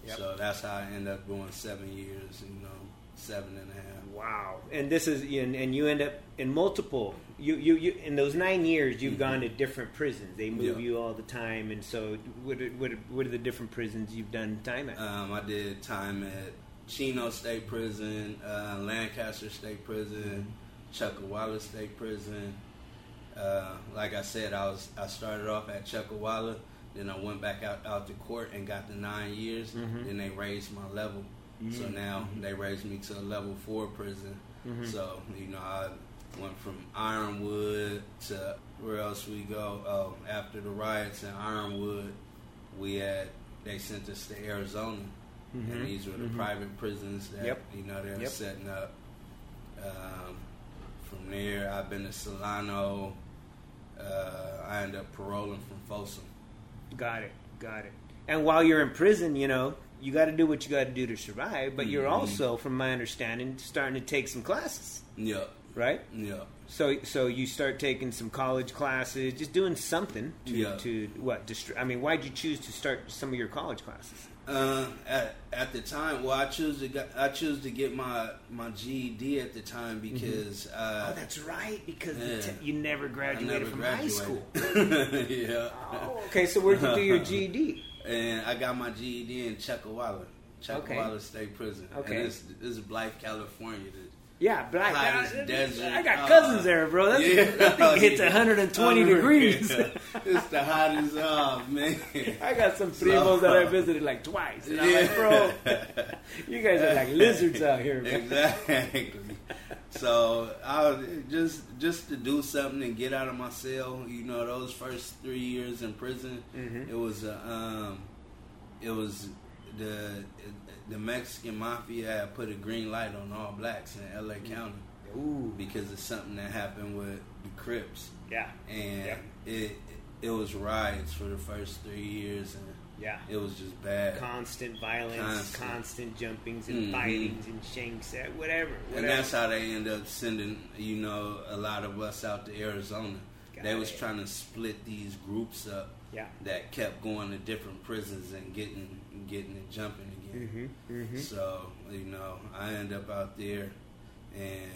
Yep. So that's how I end up going seven years, you know, seven and a half. Wow. And this is and, and you end up in multiple. You, you you in those nine years you've gone to different prisons. They move Yeah. you all the time. And so what are, what are, what are the different prisons you've done time at? Um, I did time at Chino State Prison, uh, Lancaster State Prison, Chuckawalla State Prison. Uh, like I said, I was I started off at Chuckawalla, then I went back out, out to court and got the nine years. Mhm. Then they raised my level, so Mhm. now they raised me to a level four prison. Mhm. So you know I went from Ironwood to where else we go? Oh, after the riots in Ironwood, we had they sent us to Arizona, Mhm. and these were the Mhm. private prisons that Yep. you know they're Yep. setting up. Um, from there, I've been to Solano. Uh, I ended up paroling from Folsom. Got it. Got it. And while you're in prison, you know, you got to do what you got to do to survive. But you're Mhm. also, from my understanding, starting to take some classes, Yeah, right? yeah. So, so you start taking some college classes, just doing something to, Yeah. to what? Distri- I mean, why'd you choose to start some of your college classes? Uh, at at the time, well, I choose to get, I choose to get my my GED at the time because uh, oh, that's right, because yeah. te- you never graduated never from high school. yeah. Oh, okay. So where'd you do your GED? And I got my GED in Chuckawalla, Chuckawalla Okay. State Prison. Okay. And this, this is Blythe, California. Yeah, black. I, desert. I got Uh, cousins there, bro. That's, yeah. That thing hits 120 Oh, degrees. it's the hottest, oh man. I got some primos that I visited like twice, and I'm like, bro, you guys are like lizards out here, man. exactly. So I was just just to do something and get out of my cell. You know, those first three years in prison, Mhm. it was a, um, it was the the Mexican mafia had put a green light on all blacks in L.A. County Ooh, because of something that happened with the Crips, yeah, and Yeah. it it was riots for the first three years, and yeah. it was just bad. Constant violence, Constant. constant, jumpings and Mhm. fightings and shanks, uh, whatever, whatever. And that's how they end up sending, you know, a lot of us out to Arizona. Got they was trying to split these groups up yeah. that kept going to different prisons and getting getting it jumping. Mm-hmm, mm-hmm. So you know, I end up out there, and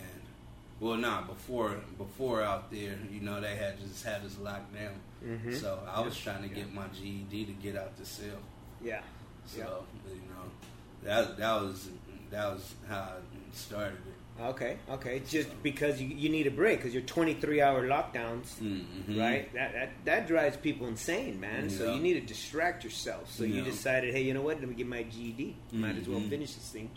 well, not before before out there, you know, they had just had us locked down. Mhm. So I was trying to get my GED to get out the cell. Yeah. So you know, that that was that was how I started it. Okay, okay. Just because you, you need a break because you're 23 hour lockdowns, Mhm. right? That, that that drives people insane, man. So you need to distract yourself. So you decided, hey, you know what? Let me get my GED. Might as well Mhm. finish this thing,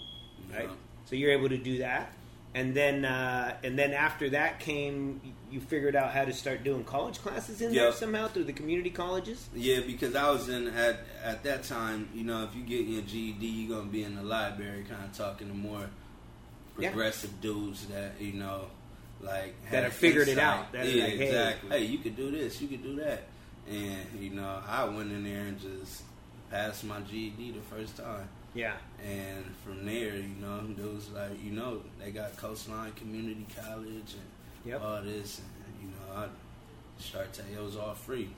right? Yeah. So you're able to do that, and then uh, and then after that came, you figured out how to start doing college classes in there somehow through the community colleges. Yeah, because I was in at at that time. You know, if you get your GED, you're gonna be in the library, kind of talking to more Yeah. progressive dudes that you know, like That have figured it out. That yeah, like, hey. exactly. Hey, you could do this, you could do that, and you know, I went in there and just passed my GED the first time. Yeah, And from there, you know, was like, you know, they got Coastline Community College and Yep. all this. And, you know, I started to, it was all free.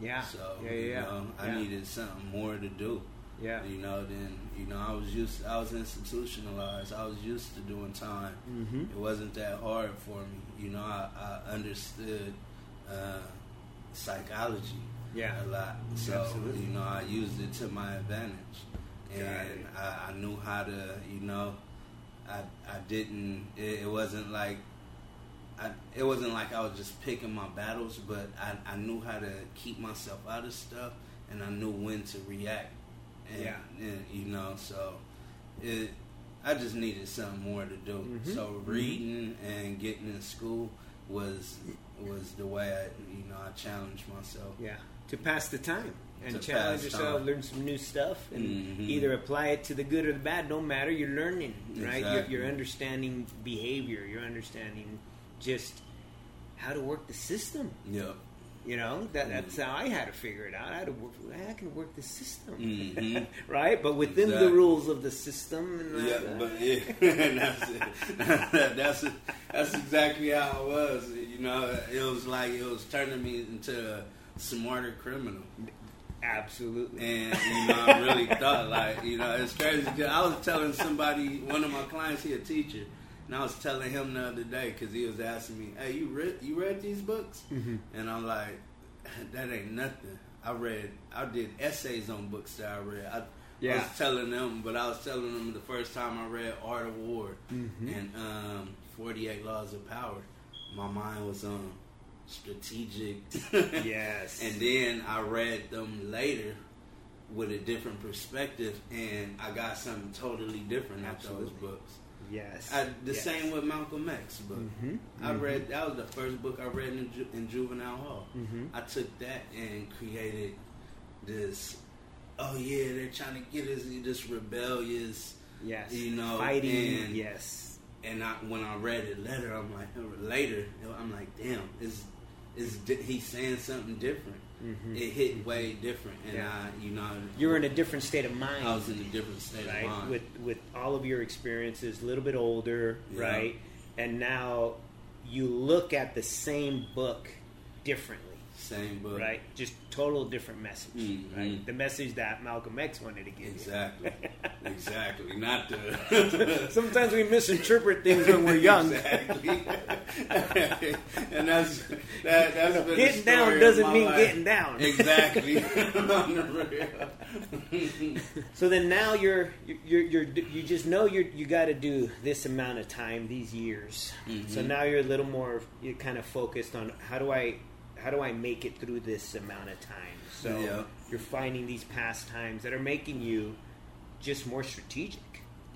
yeah, So, yeah, yeah. you yeah. know, I yeah. needed something more to do. Yeah. You know, then, you know, I was used, I was institutionalized. I was used to doing time. Mhm. It wasn't that hard for me. You know, I, I understood uh, psychology Yeah. a lot. So, Absolutely. you know, I used it to my advantage. And I, I knew how to, you know, I, I didn't, it, it wasn't like, I, it wasn't like I was just picking my battles, but I, I knew how to keep myself out of stuff and I knew when to react. And, Yeah. and, you know, so it, I just needed something more to do. Mhm. So reading and getting in school was was the way I, you know, I challenged myself. Yeah, to pass the time and challenge yourself, time. learn some new stuff, and Mhm. either apply it to the good or the bad. Don't matter. You're learning, right? You're, you're understanding behavior. You're understanding just how to work the system. Yep. You know, that, Mm. that's how I had to figure it out. I had to work. I can work the system, Mhm. right? But within the rules of the system. And Yeah, uh, but yeah, that's it. that's that's exactly how it was. You know, it was like it was turning me into a smarter criminal, absolutely. and you know, I really thought like you know, it's crazy. I was telling somebody, one of my clients, he a teacher, and I was telling him the other day because he was asking me, "Hey, you read you read these books?" Mhm. And I'm like, "That ain't nothing." I read, I did essays on books that I read. I, I was telling them, but I was telling them the first time I read Art of War Mhm. and um, 48 Laws of Power. My mind was on strategic. Yes. And then I read them later with a different perspective, and I got something totally different out of those books. Yes. I, the yes. same with Malcolm X book. Mhm. I Mhm. read that was the first book I read in, Ju- in juvenile hall. Mhm. I took that and created this. Oh yeah, they're trying to get us this rebellious, Yes. you know, fighting. and- yes. and I, when I read it later, I'm like later, I'm like, damn, is is di- he's saying something different? Mhm. It hit way different, and Yeah. I, you know, You were in a different state of mind. I was in a different state right of mind. with with all of your experiences a little bit older Yeah. right and now you look at the same book differently Same book, right just total different message Mhm. right the message that malcolm x wanted to give Exactly, you exactly. Not the. sometimes we misinterpret things when we're young Exactly. and that's that, that's been getting down doesn't mean life. getting down Exactly. On the real. so then now you're you're, you're you just know you're you got to do this amount of time these years so Mhm. now you're a little more you're kind of focused on how do i how do i make it through this amount of time so Yeah. you're finding these pastimes that are making you just more strategic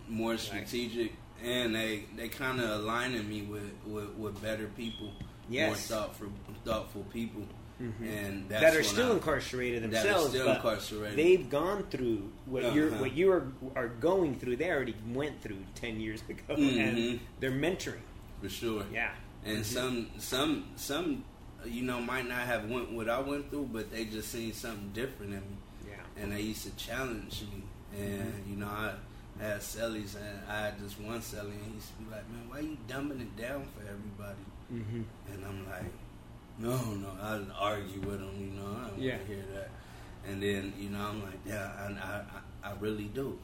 More strategic, and they they kind of aligning me with, with with better people, more Yes. thoughtful thoughtful people, and that's that are still I- incarcerated themselves still incarcerated. they've gone through what you're Uh-huh. what you are are going through they already went through 10 years ago and Mhm. they're mentoring for sure. yeah and some some some you know might not have went what I went through, but they just seen something different in me. yeah and they used to challenge me. And you know, I had cellies, and I had this one celly, and he used to be like, "Man, why you dumbing it down for everybody?" mm-hmm. And I'm like, "No, no." I'd argue with him, you know. I don't Yeah. want to hear that. And then you know, I'm like, "Yeah, I, I, I, I really do."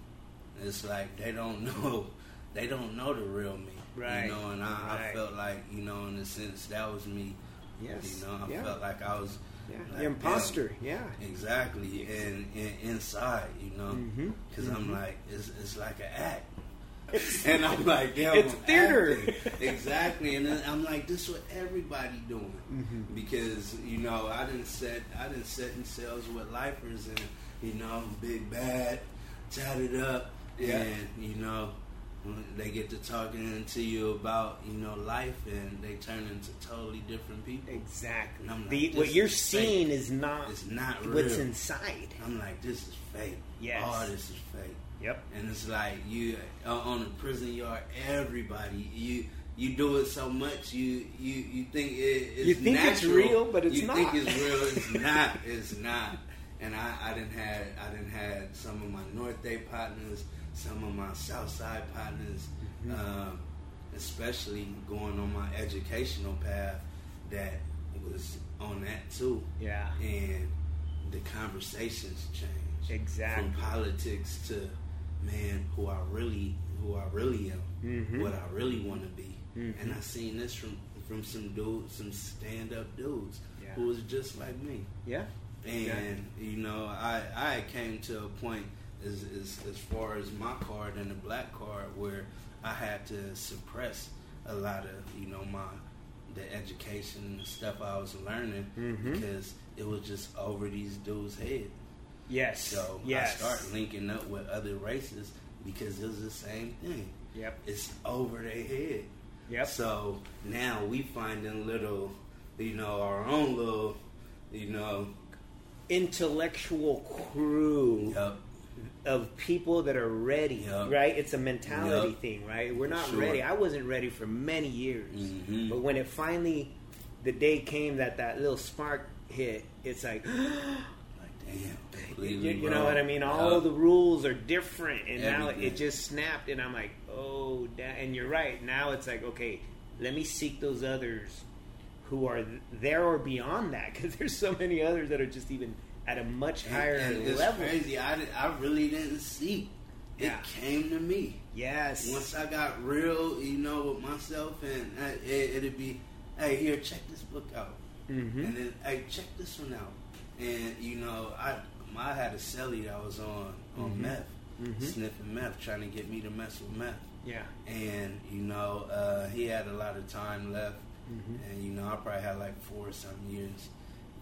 It's like they don't know, they don't know the real me, Right. You know, and I, I felt like, you know, in a sense, that was me. Yes You know, I yeah. felt like I was yeah. like, the imposter yeah Exactly, and, and inside, you know, because I'm like, it's, it's like an act, and I'm like, yeah, It's I'm theater. acting. exactly, and then I'm like, this is what everybody doing, Mhm. because you know, I didn't set, I didn't set in sales with lifers, and you know, big bad, tatted up, Yeah. and you know, they get to talking to you about you know life, and they turn into totally different people. Exactly. I'm like, the, what you're seeing fake. is not It's not real. what's inside. I'm like, this is fake. Yes. All this is fake. Yep. And it's like you uh, on the prison yard. Everybody, you you do it so much. You you you think it, it's You think it's real, but it's you not. You think it's real. It's not. It's not. And I I didn't had I didn't had some of my North Day partners, some of my South Side partners, Mm-hmm. um, especially going on my educational path that was on that too. Yeah. And the conversations changed Exactly. from politics to man who I really who I really am, Mhm. what I really want to be. Mhm. And I seen this from from some dudes, some stand up dudes Yeah. who was just like me. Yeah. And you know, I I came to a point as, as as far as my card and the black card where I had to suppress a lot of you know my the education and the stuff I was learning Mhm. because it was just over these dudes' head. Yes. So yes. I start linking up with other races because it was the same thing. Yep. It's over their head. Yep. So now we finding little, you know, our own little, you know, Intellectual crew yup, of people that are ready, Yep. right? It's a mentality Yep. thing, right? We're not Sure. ready. I wasn't ready for many years, Mhm. but when it finally, the day came that that little spark hit, it's like, like damn, you, you know what I mean? All Yup. the rules are different, and now it, just snapped, and I'm like, oh, and you're right. Now it's like, okay, let me seek those others who are th- there or beyond that, because there's so many others that are just even at a much higher and it's level. crazy. I, did, I really didn't see. It Yeah. came to me. Yes. Once I got real, you know, with myself, and uh, it, it'd be, hey, here, check this book out, Mhm. and then, hey, check this one out, and you know, I I had a celly that was on on Mhm. meth, Mhm. sniffing meth, trying to get me to mess with meth, Yeah. and you know, uh, he had a lot of time left, Mhm. and you know, I probably had like four some years,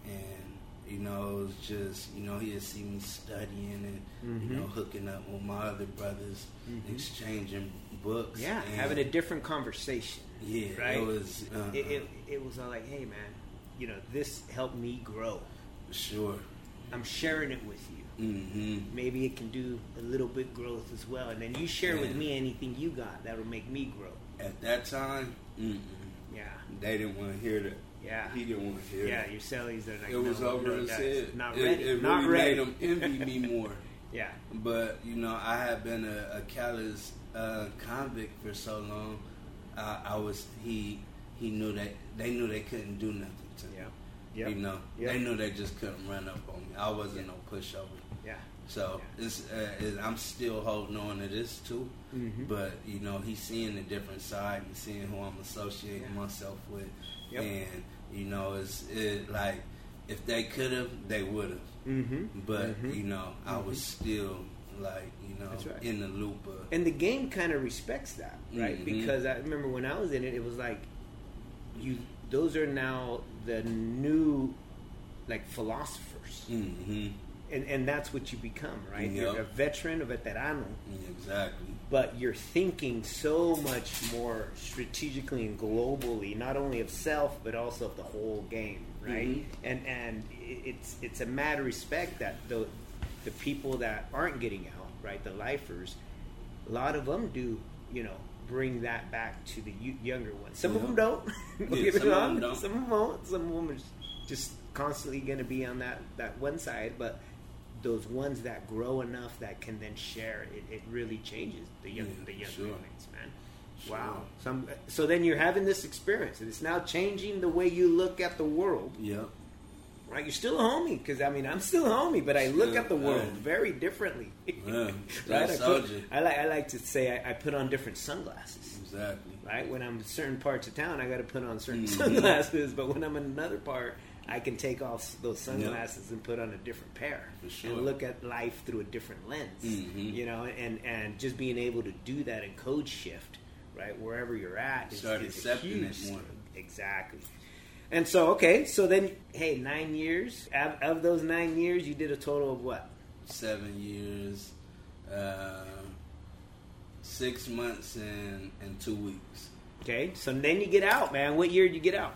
and you know, it was just, you know, he'd see me studying and Mhm. you know, hooking up with my other brothers, Mhm. exchanging books, Yeah, and- having a different conversation. yeah, right? it was uh, It, it, it was all like, hey man, you know, this helped me grow. sure. I'm sharing it with you. Mm-hmm. Maybe it can do a little bit growth as well, and then you share with me anything you got that'll make me grow. At that time, mm-mm. Yeah, they didn't want to hear that. Yeah, He didn't want to hear yeah. Your cellies are like, It was over no, his head. Not It- ready. It, not really ready. made him envy me more. yeah. But you know, I had been a, a callous uh, convict for so long. Uh, I was he he knew that they knew they couldn't do nothing to me. Yeah. Yep. You know, Yep. they knew they just couldn't run up on me. I wasn't no pushover. Yeah. So it's, uh, it, I'm still holding on to this too. Mhm. But you know, he's seeing the different side and seeing who I'm associating Yeah. myself with, Yep. and you know, it's it like if they could have, they would have. Mm-hmm. But Mhm. you know, I was still like you know right. in the loop of And the game kind of respects that, right? Mhm. Because I remember when I was in it, it was like you. Those are now the new, like philosophers, hmm and and that's what you become, right? Yep. You're a veteran, a veterano, exactly. but you're thinking so much more strategically and globally, not only of self but also of the whole game, right? Mhm. And and it's it's a mad respect that the the people that aren't getting out, right, the lifers, a lot of them do, you know, bring that back to the younger ones. Some of them don't. Don't Yeah, some of them don't. Some of them won't. Some of them are just constantly going to be on that that one side, but those ones that grow enough that can then share it, it really changes the young Yeah, the young sure. feelings, man. Sure. Wow. Some, so then you're having this experience, and it's now changing the way you look at the world. Yep. Right? You're still a homie because I mean I'm still a homie, but I look at the world yeah. very differently. Yeah, still right? I, put. I like I like to say I, I put on different sunglasses. Exactly. Right? When I'm in certain parts of town, I got to put on certain Mhm. sunglasses, but when I'm in another part, I can take off those sunglasses and put on a different pair sure. and look at life through a different lens. Mhm. You know, and and just being able to do that and code shift, right, wherever you're at, is, Start is accepting it more. Exactly. And so, okay, so then, hey, nine years. Of, of those nine years, you did a total of what? Seven years. Uh, six months and and two weeks. Okay, so then you get out, man. What year did you get out?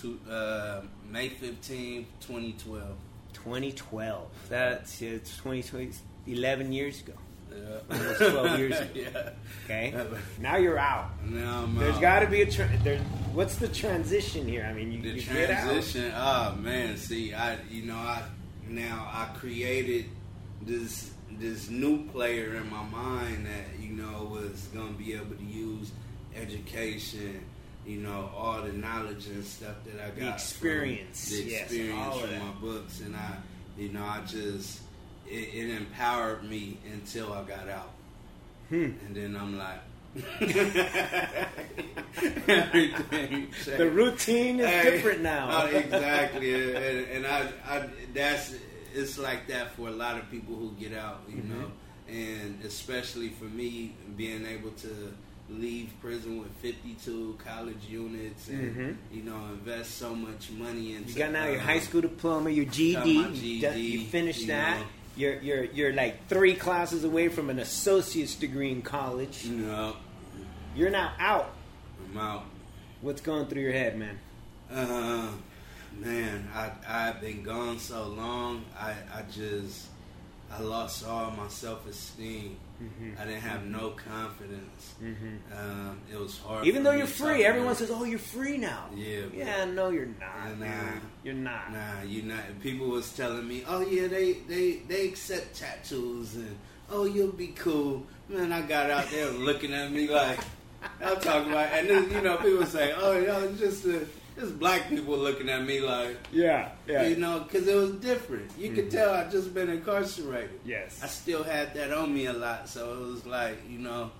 To uh, May fifteenth, twenty twelve. 2012. That's it's 2020, 11 years ago. Yeah. Almost 12 years ago. yeah. Okay, now you're out. Now I'm There's got to be a tra- there. What's the transition here? I mean, you, the you get out. transition. Oh man, see, I you know I now I created this this new player in my mind that you know was gonna be able to use education, you know, all the knowledge and stuff that I got, from experience, the yes, experience all of from my books, and I, you know, I just it, it empowered me until I got out, Hmm. and then I'm like. Everything The routine is Hey, different now. uh, exactly, and, and I, I, that's it's like that for a lot of people who get out, you Mm-hmm. know, and especially for me being able to leave prison with 52 college units and Mhm. you know invest so much money into You got now your uh, high school diploma, your GED. Got You, GED, you finished you that. know. You're you're you're like three classes away from an associate's degree in college. You know, You're now out. I'm out. What's going through your head, man? Uh, man, I I've been gone so long. I I just I lost all my self esteem. Mm-hmm. I didn't have no confidence. Um, it was hard. Even though you're free, everyone says, "Oh, you're free now." Yeah, Yeah, no, you're not, Nah. man. You're not. Nah, you're not. People was telling me, "Oh yeah, they they they accept tattoos and oh you'll be cool." Man, I got out there looking at me like I'm talking about, and then you know people say, "Oh, yo, it's just uh just black people looking at me like." Yeah, yeah. You know, because it was different. You could tell I just been incarcerated. Yes. I still had that on me a lot, so it was like you know,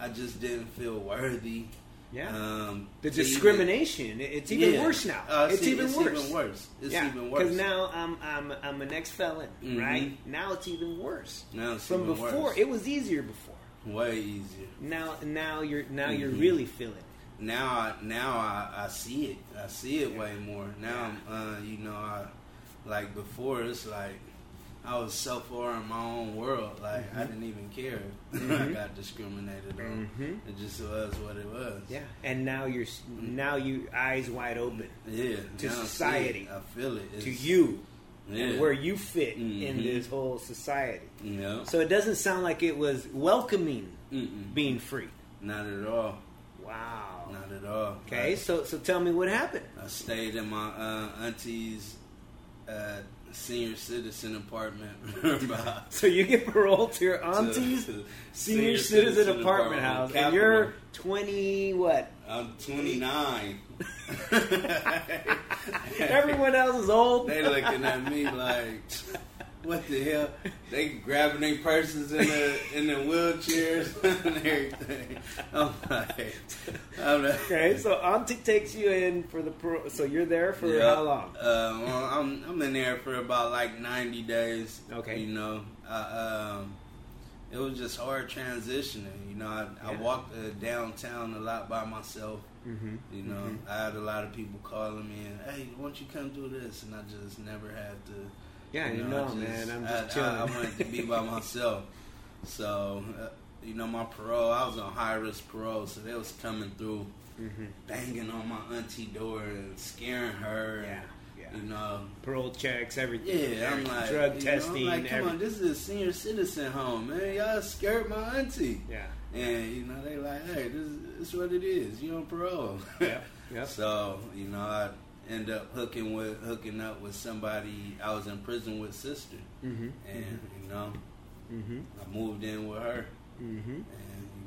I just didn't feel worthy. Yeah. Um, the to even- discrimination. It's even Yeah. worse now. Uh, it's see, even it's worse. even worse. It's yeah, even worse. Because now I'm I'm I'm an ex felon, Mhm. right? Now it's even worse. Now it's From before, worse. it was easier before. way easier. Now now you're now you're Mhm. really feeling. Now, I, now I, I see it. I see it way more now. Uh, you know, I like before. It's like I was so far in my own world. Like I didn't even care. I got discriminated on. Mhm. It just was what it was. Yeah, and now you're s- now you eyes wide open Yeah. To now I see it. society. I feel it. to you Yeah. and where you fit in Mhm. this whole society. Know. So it doesn't sound like it was welcoming Mm-mm. being free. Not at all. Wow. Not at all. Okay, so so tell me what happened. I stayed in my uh, auntie's uh, senior citizen apartment. So you get paroled to your auntie's to senior, citizen, apartment house, and you're twenty what? I'm 29. Everyone else is old. they looking at me like, what the hell? They grabbing their purses in the in the wheelchairs and everything. I'm like, I'm like Okay, so auntie takes you in for the pro. So you're there for Yeah. how long? Uh, well, I'm I'm in there for about like 90 days. Okay. You know, I, um, it was just hard transitioning. You know, I, I walked uh, downtown a lot by myself. Mm-hmm. You know, I had a lot of people calling me and, hey, why don't you come do this? And I just never had to. Yeah, you I know, just- man. I'm I- just chilling. I, I wanted to be by myself. So, uh, you know, my parole, I was on high risk parole, so they was coming through, Mm-hmm. banging on my auntie door and scaring her. Yeah, and, yeah. You know, Parole checks, everything. yeah, I'm like drug you know, I'm testing. like, come every- on, this is a senior citizen home, man. Y'all scared my auntie. Yeah. And you know, they like, hey, this, this is what it is. You on parole. Yep. Yep. So you know, I end up hooking with hooking up with somebody I was in prison with, sister, Mm-hmm. and you know, Mm-hmm. I moved in with her, Mm-hmm. and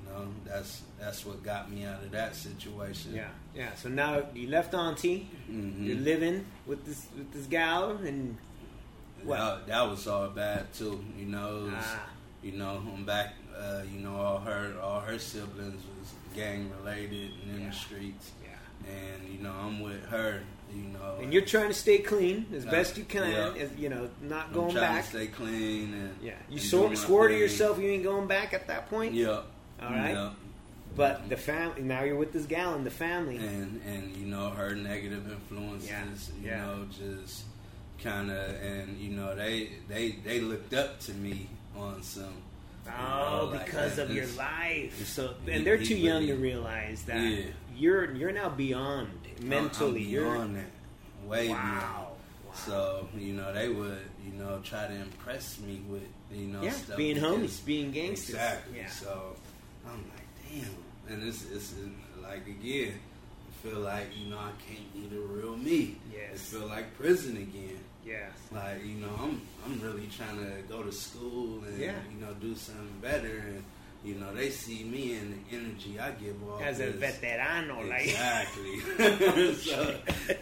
you know, that's that's what got me out of that situation. Yeah. Yeah. So now you left auntie. hmm You're living with this with this gal, and what? That, that was all bad too. You know, was, Ah. you know, I'm back. Uh, you know, all her all her siblings was gang related and in Yeah. the streets, Yeah. and you know, I'm with her. You know, And you're trying to stay clean as Uh, best you can. yeah. As, you know, not I'm going back. stay clean and yeah. You swore, swore to yourself you ain't going back at that point. Yep. All right. But the family now you're with this gal and the family. and and you know her negative influences Yeah, you yeah. know just kind of and you know they they they looked up to me on some Oh, know, like because that. of your life. So, and they're too young to realize that Yeah. you're you're now beyond mentally. I'm you're beyond that. Way beyond. wow. wow. So you know they would you know try to impress me with you know yeah, stuff being because- homies, being gangsters. Exactly. Yeah. So I'm like, damn. And it's it's like again, I feel like you know I can't be the real me. Yes. It feel like prison again. Yes. Like you know I'm I'm really trying to go to school and Yeah. you know do something better and. You know, they see me and the energy I give off. As a veterano, like Exactly. so,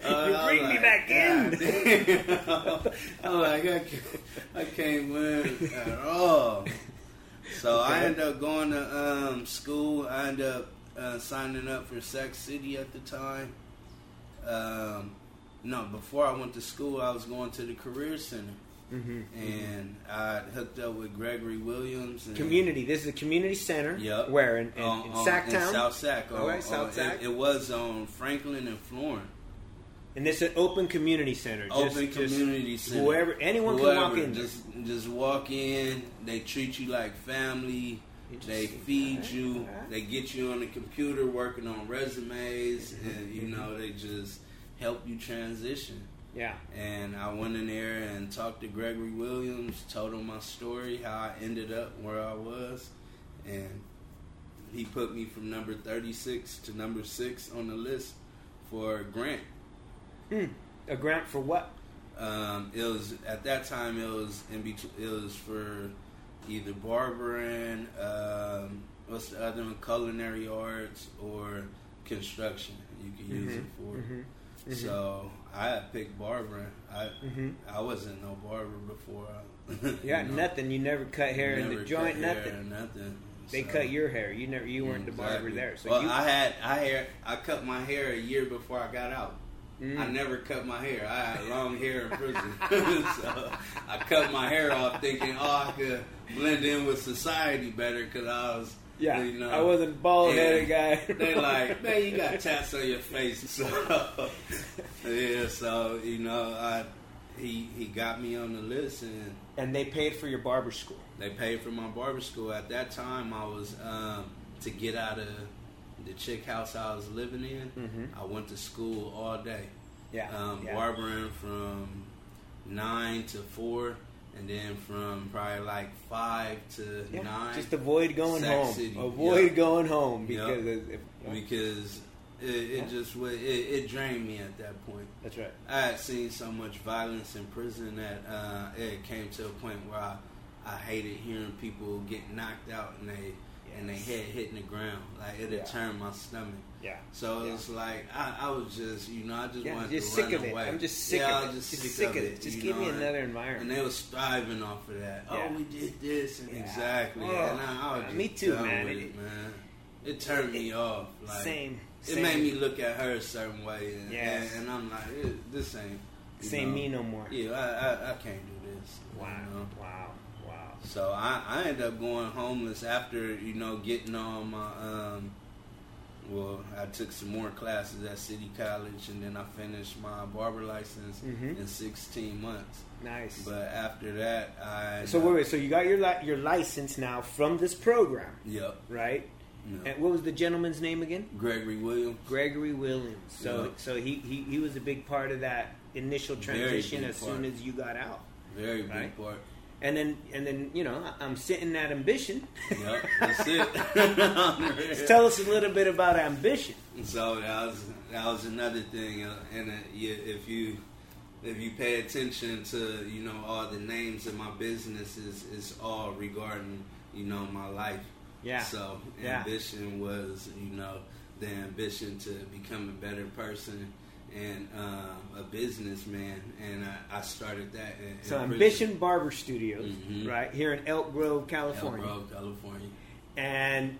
uh, You bring me back in. I'm like, I can't, I can't win at all. So I end up going to um, school. I end up uh, signing up for Sac City at the time. Um, no, before I went to school, I was going to the Career Center. Mhm. And I hooked up with Gregory Williams. And community. This is a community center. Yep. Where in, in, on- in on- Sactown? In South Sac. All right, South Sac. It, it was on Franklin and Florin. and this is an open community center. Just, Open just community center. Whoever, anyone Whoever, can walk in. Just, just walk in. They treat you like family. They feed you. alright. They get you on the computer working on resumes, and you know they just help you transition. Yeah. And I went in there and talked to Gregory Williams, told him my story, how I ended up where I was, and he put me from number 36 to number 6 on the list for a grant. Hmm. A grant for what? Um, it was at that time it was in between, it was for either barbering, um, what's the other one, culinary arts or construction. You could use it for. Mhm. Mhm. So I had picked barbering. I Mhm. I wasn't no barber before. Yeah, you know. nothing. You never cut hair in the joint. Nothing. nothing. They So- cut your hair. You never. You weren't the barber there. So well, you. I had I hair I cut my hair a year before I got out. Mm. I never cut my hair. I had long hair in prison, so I cut my hair off thinking, oh, I could blend in with society better because I was, yeah. you know, I wasn't bald headed guy. they like, man, you got tats on your face. So yeah, so you know, I he he got me on the list and and they paid for your barber school. they paid for my barber school. At that time, I was um, to get out of the chick house I was living in. Mhm. I went to school all day, Yeah. um, yeah. barbering from nine to four, and then from probably like five to Yeah, nine. Just avoid going home. City, Avoid yeah. going home because if, if- because it, it just it, it drained me at that point. that's right. I had seen so much violence in prison that uh, it came to a point where I, I hated hearing people get knocked out and they and they head hitting the ground. Like it had turned my stomach. Yeah. So Yeah. it's like I, I was just you know I just Yeah, wanted just to sick run of it. away. I'm just sick yeah, of it. just, Just sick, sick of of it. it. Just give me know, and- another environment. And they were thriving off of that. Yeah. Oh, we did this and exactly. Oh, and I, I was just me too, man. It- it, man. It turned me off. Like, same. It made me look at her a certain way, and, Yes. and, and I'm like, eh, this ain't you Same know, me no more. Yeah, I, I, I can't do this. you Wow. know. Wow. Wow. So I, I ended up going homeless after you know getting on my um. Well, I took some more classes at City College, and then I finished my barber license Mhm. in 16 months. Nice. But after that, I so wait, wait. So you got your li- your license now from this program, Yep. right? yep. And what was the gentleman's name again? Gregory Williams. Gregory Williams. So Yeah. so he, he he was a big part of that initial transition big as soon as you got out. Very big Right. part. And then and then you know I'm sitting at ambition. Yep. That's it. Tell us a little bit about ambition. So that was that was another thing, uh, and uh, yeah, if you if you pay attention to you know all the names of my businesses, it's all regarding you know my life. Yeah. So Yeah. ambition was you know the ambition to become a better person and uh, a businessman, and I, I started that. In, in So prison. Ambition Barber Studios, Mhm. right here in Elk Grove, California. Elk Grove, California. and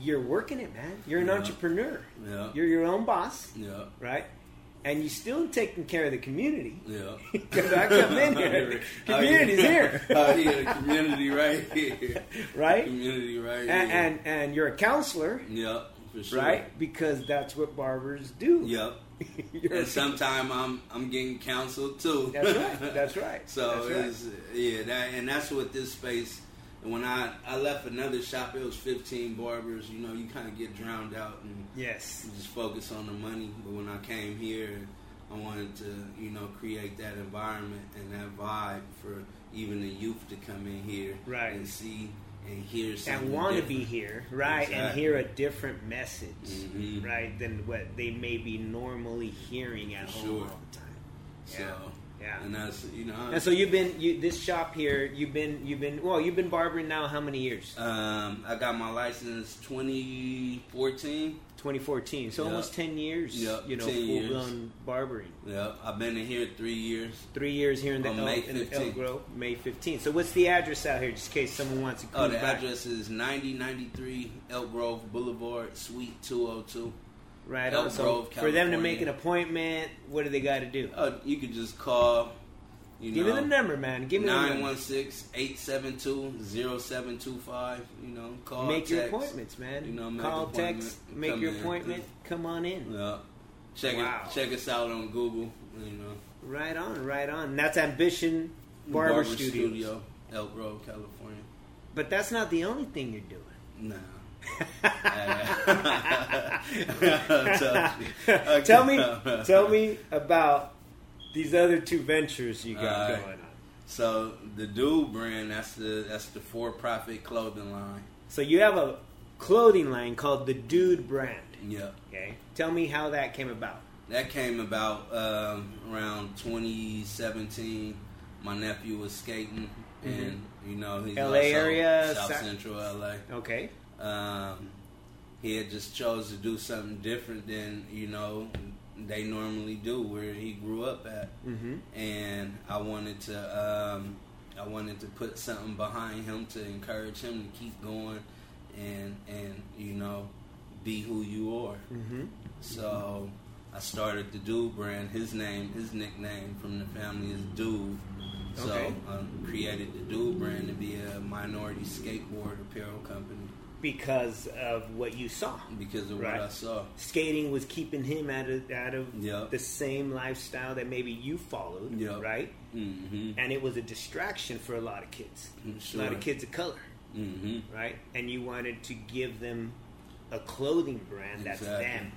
you're working it, man. You're an Yeah. entrepreneur. Yeah. You're your own boss, Yeah. right? And you're still taking care of the community. Yeah. Because I come in here, community's oh, yeah. here, oh, yeah, the community right here. right? Community right And, here. and and you're a counselor, yep, for sure. right? Because that's what barbers do. Yep. You're- And sometime I'm I'm getting counseled too. That's right. That's right. so That's right. yeah, that and that's what this space And when I I left another shop, it was 15 barbers. You know, you kind of get drowned out and Yes. you just focus on the money. But when I came here, I wanted to, you know, create that environment and that vibe for even the youth to come in here Right. and see and hear something. and want to be here, right, and hear a different message, Mhm. right, than what they may be normally hearing at For home sure. all the time. So, Yeah. and that's you know, And so you've been you, this shop here. You've been you've been well. You've been barbering now. How many years? um, I got my license 2014. 2014. So Yeah. almost 10 years. Yeah, You know, 10 full blown barbering. Yeah, I've been in here three years. Three years here in the, May in the 15th. Grove, May 15th. So what's the address out here, just in case someone wants to come Oh, the back? address is 9093 Elk Grove Boulevard, Suite 202. Right Elk on. So Grove, for them to make an appointment, what do they got to do? Oh, you could just call. You Give know, me the number, man. Give me the number. 916-872-0725. You know, call, Make your appointments, man. You know, make Call, text, make your in. appointment. Come on in. Yeah. Check Wow. it. Check us out on Google. You know, Right on, right on. And that's Ambition Barber, Studios. Studio, Elk Grove, California. But that's not the only thing you're doing. Tell tell me, tell me about these other two ventures you got Alright. going on. So the Dude brand, that's the that's the for-profit clothing line. So you have a clothing line called the Dude Brand. Yeah, Okay, tell me how that came about. that came about um, around 2017. My nephew was skating, and you know he's LA also area, South Sa- Central LA. Okay, Um, he had just chose to do something different than you know they normally do where he grew up at. mm-hmm. and I wanted to um, I wanted to put something behind him to encourage him to keep going and and you know be who you are. Mm-hmm. So I started the Dude brand. His name, his nickname from the family is Dude. So Okay. I created the Dude brand to be a minority skateboard apparel company because of what you saw. because of Right. what I saw. Skating was keeping him out of out of Yep. the same lifestyle that maybe you followed, Yep. right? hmm And it was a distraction for a lot of kids, Sure. a lot of kids of color, hmm right? And you wanted to give them a clothing brand that's them,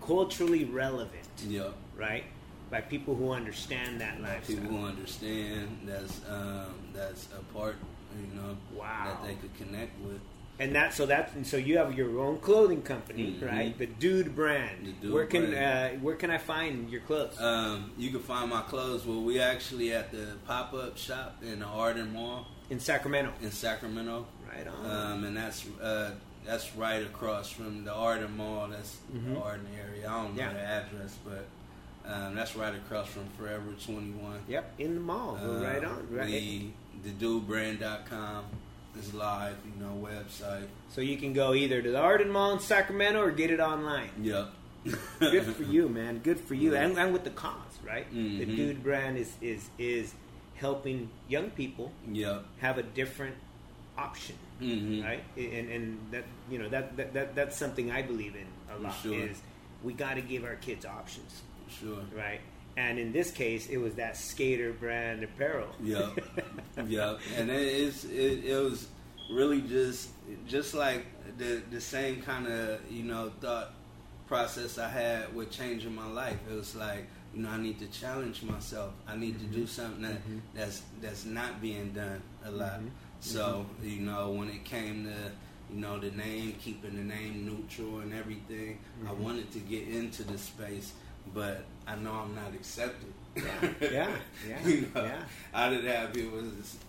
culturally relevant, Yep. right? By people who understand that lifestyle. people who understand that's um, that's a part you know Wow. that they could connect with. And that so that and so you have your own clothing company, Mhm. right? The Dude brand. The Dude where can brand. Uh, where can I find your clothes? Um, you can find my clothes. Well, we actually at the pop up shop in the Arden Mall in Sacramento. in Sacramento, Right on. um, and that's uh, that's right across from the Arden Mall. That's Mhm. the Arden area. I don't know Yeah. the address, but um, that's right across from Forever Twenty One. yep, in the mall. We're right on. Right. We, thedudebrand.com is live, you know, website. So you can go either to the Arden Mall in Sacramento or get it online. Yep. Good for you, man. Good for you. Yeah. And, and with the cause, right? The Mhm. Dude brand is is is helping young people Yep. have a different option, hmm right? And and that you know that that, that that's something I believe in a lot Sure. is we got to give our kids options, Sure. right? And in this case, it was that skater brand apparel. Yeah, yeah, And it is it, it was really just just like the the same kind of you know thought process I had with changing my life. It was like you know I need to challenge myself. I need to do something that Mhm. that's that's not being done a lot. Mhm. So you know when it came to you know the name, keeping the name neutral and everything, I Mhm. wanted to get into the space, but I know I'm not accepted. Yeah, yeah, yeah, you know, yeah. I didn't have people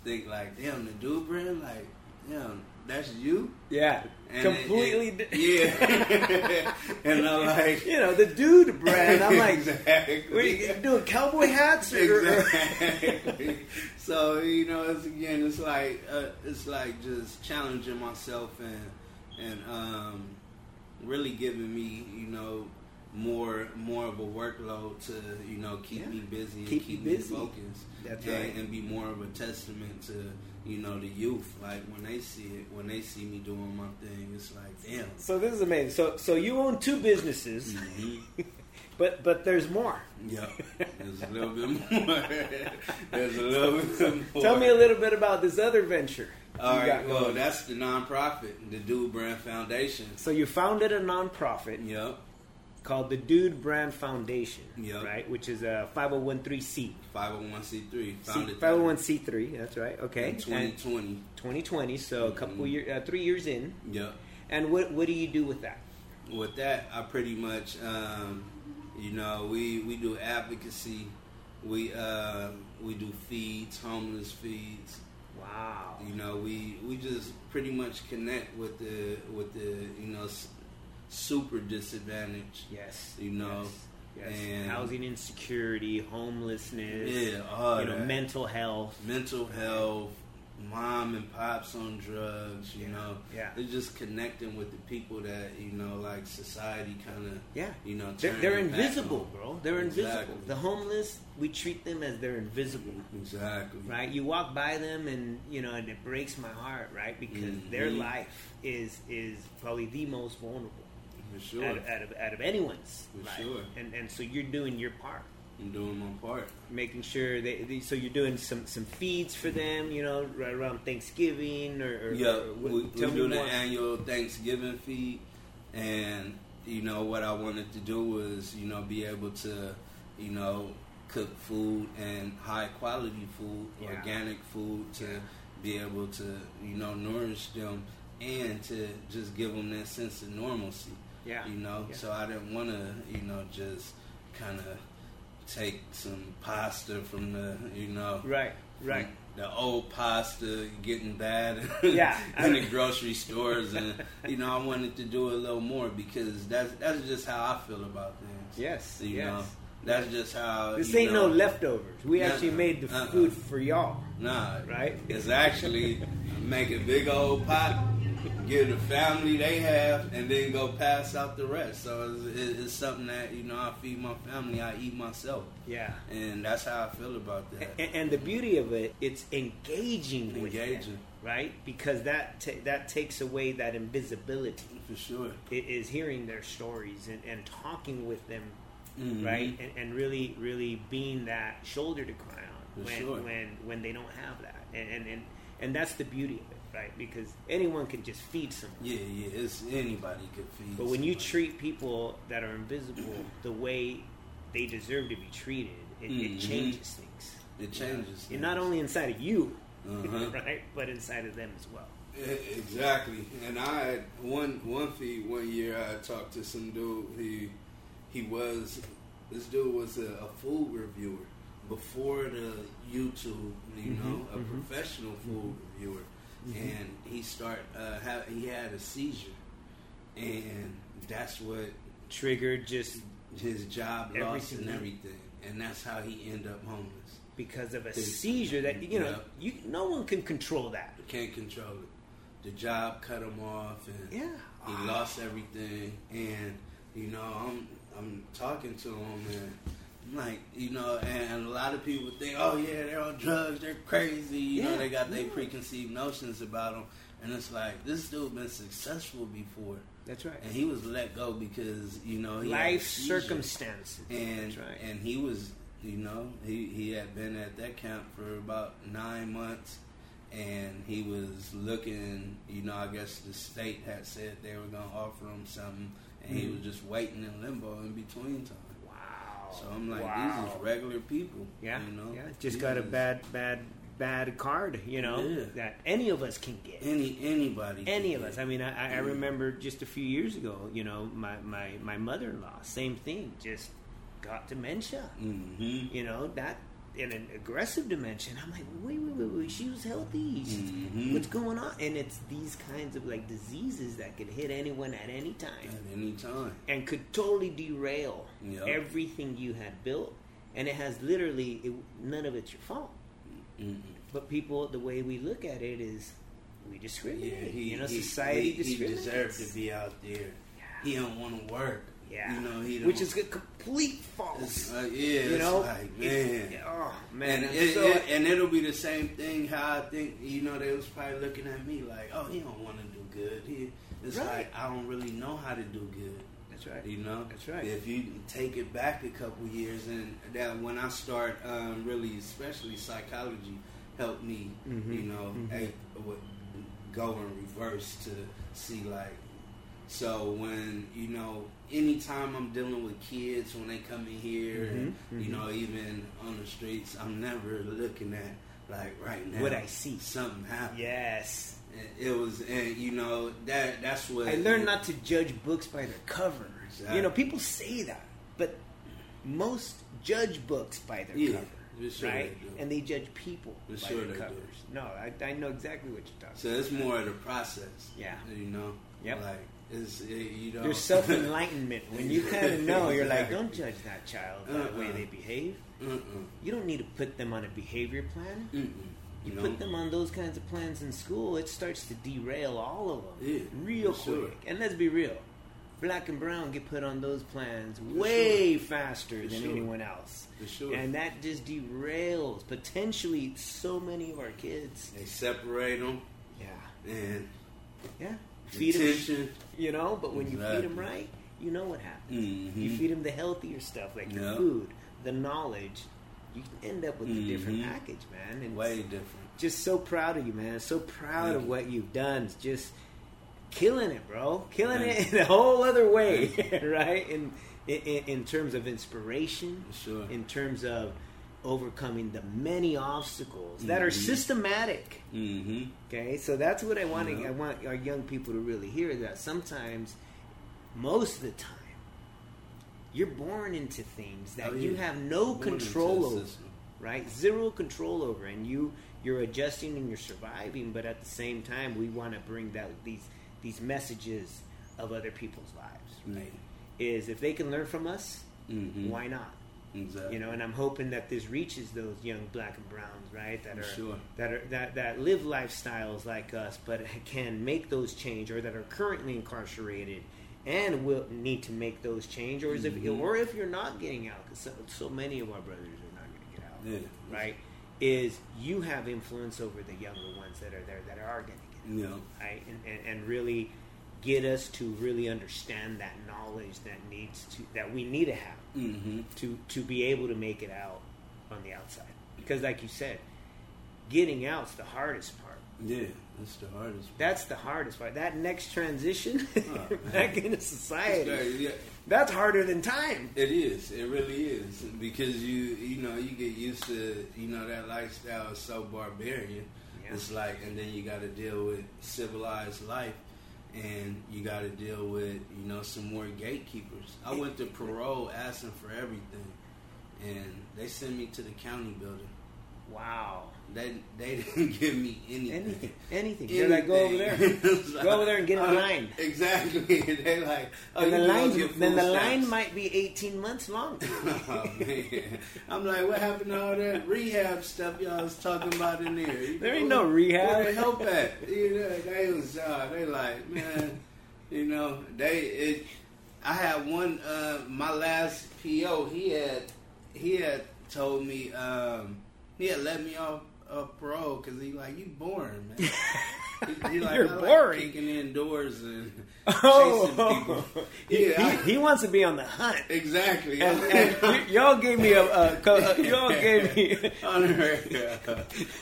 think like, damn, the dude brand, like, damn, that's you. Yeah, And completely. it- it- yeah. and I'm like, you know the Dude brand. I'm like, exactly. we doing cowboy hats or, or- exactly. so you know, it's again, it's like uh, it's like just challenging myself and and um, really giving me, you know, more more of a workload to you know keep Yeah. me busy, Keep and keep busy. me focused, That's and, right. and be more of a testament to you know the youth. Like when they see it, when they see me doing my thing, it's like damn. So this is amazing. So so you own two businesses, Mhm. but but there's more. Yeah, there's a little bit more. there's a little bit more. Tell me a little bit about this other venture. All you well, that's the nonprofit, the Dude Brand Foundation. So you founded a nonprofit Yep, called the Dude Brand Foundation, Yep. right? Which is a 501c. 501c3, 501c3. That's right. Okay. in And 2020. 2020. So a couple Mhm. years, uh, three years in. Yep. And what what do you do with that? With that, I pretty much, um, you know, we we do advocacy. We uh, we do feeds, homeless feeds. Wow. You know, we we just pretty much connect with the with the you know super disadvantaged. Yes. You know, Yes. yes. and- Housing insecurity, homelessness. Yeah, You know, that. mental health. mental health, mom and pops on drugs, you Yeah, know. yeah. They're just connecting with the people that, you know, like society kind of, Yeah. you know, They're, they're their invisible, bro. They're invisible. Exactly. The homeless, we treat them as they're invisible. Exactly. right? You walk by them, and you know, and it breaks my heart, right? Because their Mhm. life is is probably the most vulnerable sure. out, of, out of out of anyone's For life, sure. and and so you're doing your part, I'm doing my part. making sure they, they so you're doing some some feeds for them, you know, right around Thanksgiving or, or Yeah, or what- we, we do the more. annual Thanksgiving feed, and you know what I wanted to do was you know be able to you know cook food and high quality food, Yeah. organic food to Yeah. be able to you know nourish them and to just give them that sense of normalcy. Yeah. you know. Yeah. So I didn't want to you know just kind of take some pasta from the you know right, right. The old pasta getting bad Yeah. in the grocery stores, and you know, I wanted to do a little more because that's that's just how I feel about things. Yes, you yes. know, that's just how. This ain't know, no leftovers. We actually Uh-uh, made the uh-uh. food for y'all. Nah, Right? It's actually make a big old pot, give the family they have, and then go pass out the rest. So it's, it's something that you know I feed my family, I eat myself, Yeah. and that's how I feel about that. And, and the beauty of it, it's engaging with them, Engaging. right? Because that ta that takes away that invisibility. For sure, It is hearing their stories and, and talking with them, Mhm. right? And, and really, really being that shoulder to cry on For when sure. when when they don't have that, and and, and and that's the beauty of it, right? Because anyone can just feed someone. Yeah, yeah, it's anybody could feed. But when you treat people that are invisible the way they deserve to be treated, it, it Mhm. changes things. it changes, And not only inside of you, Uh-huh. right, but inside of them as well. Exactly. And I had one one feed one year. I talked to some dude. He he was this dude was a, a food reviewer before the YouTube. You Mhm, know, a mhm. professional food reviewer, and he start uh, ha he had a seizure, and that's what Triggered just his job lost and Everything. and that's how he ended up homeless. because of a seizure that you know Yeah. you no one can control that. Can't control it. The job cut him off, and Yeah. he lost everything. And you know, I'm I'm talking to him, and like, you know, and a lot of people think, oh yeah, they're on drugs, they're crazy. You know, they got their yeah. preconceived notions about them, and it's like this dude been successful before, That's right. and he was let go because you know he Life circumstances. and That's right. and he was you know he he had been at that camp for about nine months and he was looking you know i guess the state had said they were going to offer him something and he Mhm. was just waiting in limbo in between time. So i'm like wow. these is regular people Yeah, you know yeah. Just These got a bad, bad, bad card. You know Yeah. that any of us can get. any anybody any of us. I mean, I, I Mm. remember just a few years ago. You know, my my my mother in law, same thing, just got dementia. Mhm. You know that in an aggressive dimension. I'm like, wait, wait, wait, wait. She was healthy. Mhm. What's going on? And it's these kinds of like diseases that could hit anyone at any time at any time and could totally derail Yep. everything you had built. And it has literally it, none of it's your fault. Mm-mm. But people, the way we look at it is, we discriminate. Yeah, he, you know, he, society he, he deserved to be out there. He don't want to work. Yeah, you know, he which is a complete false. Uh, yeah, you it's know, like It- man. oh man, and, it, so- it- and it'll be the same thing. How I think, you know, they was probably looking at me like, "Oh, he don't want to do good." He, it's Right. like I don't really know how to do good. that's right. You know, That's right. If you take it back a couple years, and that when I start um, really, especially psychology, helped me. Mhm. You know, Mhm. hey, go in reverse to see like. So when you know, anytime I'm dealing with kids when they come in here, and, Mhm, you know, even on the streets, I'm never looking at like right now What I see. something happened. Yes. And It was, and you know that that's what I learned not to judge books by their cover. Exactly. You know, people say that, but most judge books by their Yeah, cover, sure right? And they judge people For by sure their they do. covers. No, I, I know exactly what you're talking. So it's more of the process. Yeah. You know. Yep. Like it's it, uh, you know Your self enlightenment when you kind of know you're like, don't judge that child by the way Uh-uh. they behave. Mm-mm. You don't need to put them on a behavior plan. Mm-mm. You know? put them on those kinds of plans in school, it starts to derail all of them Yeah, real for sure. quick. And let's be real, black and brown get put on those plans way faster For than sure. anyone else. For sure. And that just derails potentially so many of our kids. They separate them Yeah, and yeah. Feed attention. you know. But when you feed Exactly. them right, you know what happens. Mhm. You feed them the healthier stuff like the food, the knowledge. You can end up with a different Mhm. package, man. And Way different. just so proud of you, man. So proud Thank of you. what you've done. It's just killing it, bro. Killing it in a whole other way, right? In, in in terms of inspiration, sure. in terms of overcoming the many obstacles that are Mhm. systematic. Mm-hmm. Okay, so that's what I want. Yeah. I want our young people to really hear that sometimes, most of the time, you're born into things that Oh, you have no Born control over right? Zero control over, and you you're adjusting and you're surviving. But at the same time, we want to bring that these these messages of other people's lives. Right? Is if they can learn from us, Mm-hmm. why not? Exactly. You know, and I'm hoping that this reaches those young black and browns, right? That For are sure. that are that that live lifestyles like us, but can make those change, or that are currently incarcerated and will need to make those change, or is if mm-hmm. or if you're not getting out, because so, so many of our brothers are not going to get out Yeah. right? Is you have influence over the younger ones that are there that are going to get, Yeah. right? And, and, and really get us to really understand that knowledge that needs to that we need to have Mm-hmm. to to be able to make it out on the outside. Because, like you said, getting out's the hardest part. Yeah. That's the hardest. part. That's the hardest part. That next transition Oh, back into society, crazy. Yeah. that's harder than time. It is. It really is because you you know you get used to you know that lifestyle is so barbarian. Yeah. It's like and then you got to deal with civilized life, and you got to deal with you know some more gatekeepers. I went to parole asking for everything, and they sent me to the county building. Wow. They they didn't give me anything. Anything, anything. They're like, go over there. Anything. Go over there and get in Uh, line. Exactly. they like, oh, and the you can go line, then the line might be 18 months long. oh man, I'm like, what happened to all that rehab stuff y'all was talking about in there? You There ain't no rehab. Where the help at? You know, they was, uh, they like, man, you know, they. It, I had one. Uh, my last PO, he had, he had told me, um, he had let me off of parole because he like, you boring, man. He, he like, You're I like boring. kicking in doors and Oh, chasing people. Yeah, he, he wants to be on the hunt. exactly. And, and y'all gave me a, a, uh, y'all gave me.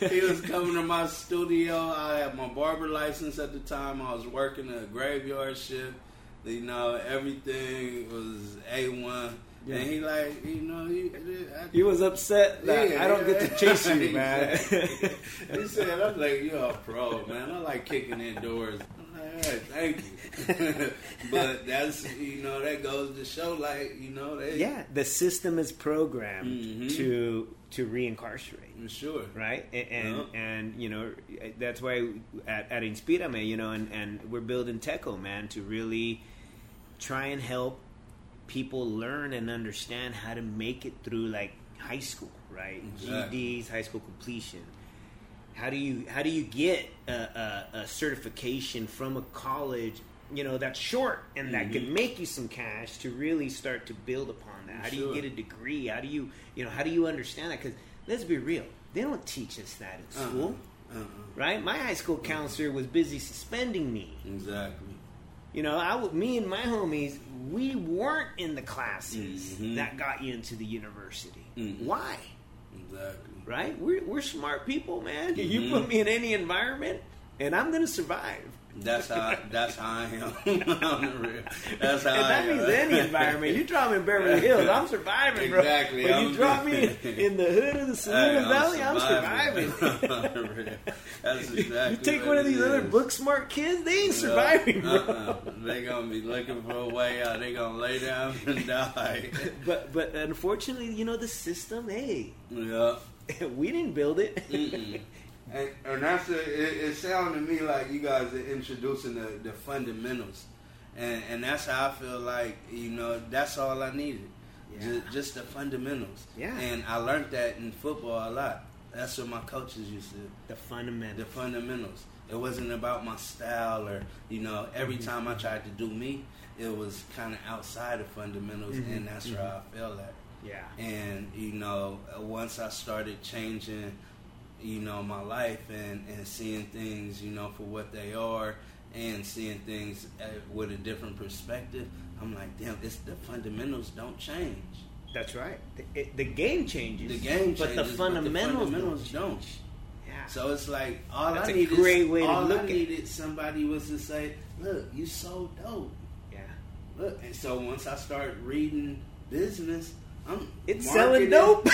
He was coming to my studio. I had my barber license at the time. I was working a graveyard shift. You know, everything was A one. Yeah. And he like, you know, he, I, He was upset that Yeah, I don't get to chase you, man. he said, I'm like, you're a pro, man. I like kicking indoors. I'm like, all right, thank you. but that's, you know, that goes to show, like, you know, they, yeah, the system is programmed Mhm. to to reincarcerate. sure. right? And and, Yeah. and you know that's why at, at Inspirame, you know, and, and we're building Teco, man, to really try and help people learn and understand how to make it through like high school, right? Exactly. GEDs, high school completion. How do you how do you get a, a, a certification from a college? You know that's short and that can mm-hmm. make you some cash to really start to build upon that. How do you get a degree? How do you you know how do you understand that? Because let's be real, they don't teach us that in school, Uh-uh. right? My high school uh-huh. counselor was busy suspending me. Exactly. You know, I me and my homies, we weren't in the classes Mhm. that got you into the university. Mhm. Why? Exactly. Right? We're, we're smart people, man. You Mhm. put me in any environment, and I'm gonna survive. That's how that's how I am. on the real. That's how And I that am. means any environment. You drop me in Beverly Hills, I'm surviving, bro. Exactly, you I'm- drop me in the hood of the Hey, Salinas Valley, I'm surviving. surviving. That's exactly. you take one of these other book smart kids, they ain't surviving, bro. Uh-uh. They gonna be looking for a way out. They gonna lay down and die. But but unfortunately, you know the system. Hey, yeah. we didn't build it. And, and that's a, it, it sounded to me like you guys are introducing the, the fundamentals, and and that's how I feel like you know that's all I needed, Yeah. just, just the fundamentals. Yeah. and I learned that in football a lot. That's what my coaches used to. the fundamentals. The fundamentals. It wasn't about my style or you know. Every Mm-hmm. time I tried to do me, it was kind of outside of fundamentals, Mhm. and that's where I felt that. Yeah. And you know, once I started changing, you know, my life and and seeing things, you know, for what they are, and seeing things with a different perspective, I'm like, damn, it's the fundamentals don't change. That's right. The, it, the game changes. The game changes, but the fundamentals, fundamentals don't. don't. Yeah. So it's like all That's I a needed. great way to all look I at it. somebody was to say, "Look, you so dope." yeah. Look, and so once I started reading business, I'm It's selling dope.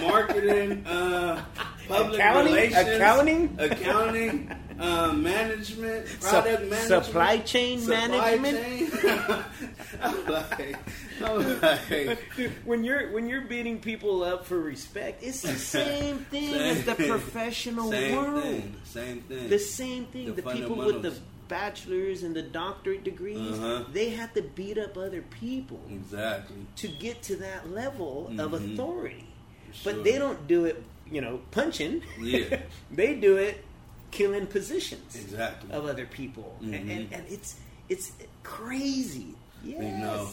marketing, uh, public Accounting? relations, Accounting? accounting, uh, management, Sup- management, supply chain supply management? chain. I'm like, I'm like, when you're when you're beating people up for respect, it's the same thing as the professional same world. thing, same thing. The same thing. The The, people with the. Bachelors and the doctorate degrees, Uh-huh. they have to beat up other people exactly. to get to that level of Mhm. authority. Sure. But they don't do it, you know, punching. Yeah. they do it killing positions Exactly. of other people, and, and Mhm. and it's it's crazy. Yes. know.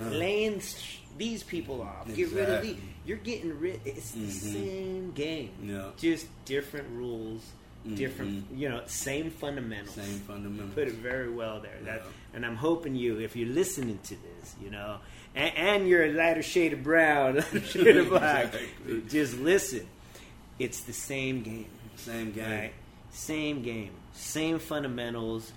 Uh. laying these people off. Get rid of these. You're getting rid. It's the Mhm. same game. Yeah. Just different rules, different. Mhm. You know, same fundamentals. Same fundamentals. Put it very well there. That, Yeah. and I'm hoping you, if you're listening to this, you know, and, and you're a lighter shade of brown, lighter shade of black, Exactly. just listen. It's the same game. Same game. Right? Same game, same fundamentals.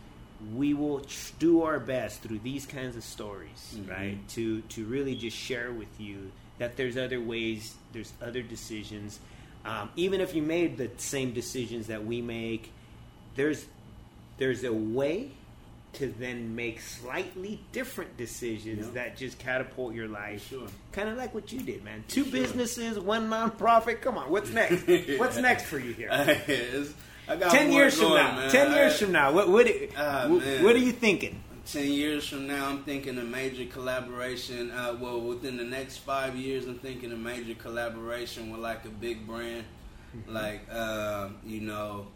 We will do our best through these kinds of stories, Mhm. right? To to really just share with you that there's other ways, there's other decisions. Um, even if you made the same decisions that we make, there's there's a way to then make slightly different decisions Yeah. that just catapult your life. Sure. Kind of like what you did, man. Two Sure. businesses, one nonprofit. Come on, what's next? What's next for you here? I got ten years from now. Ten years from now. What what, Ah, what, what are you thinking? Ten years from now, I'm thinking a major collaboration. Uh, well, within the next five years, I'm thinking a major collaboration with like a big brand, Mm-hmm. like um, you know,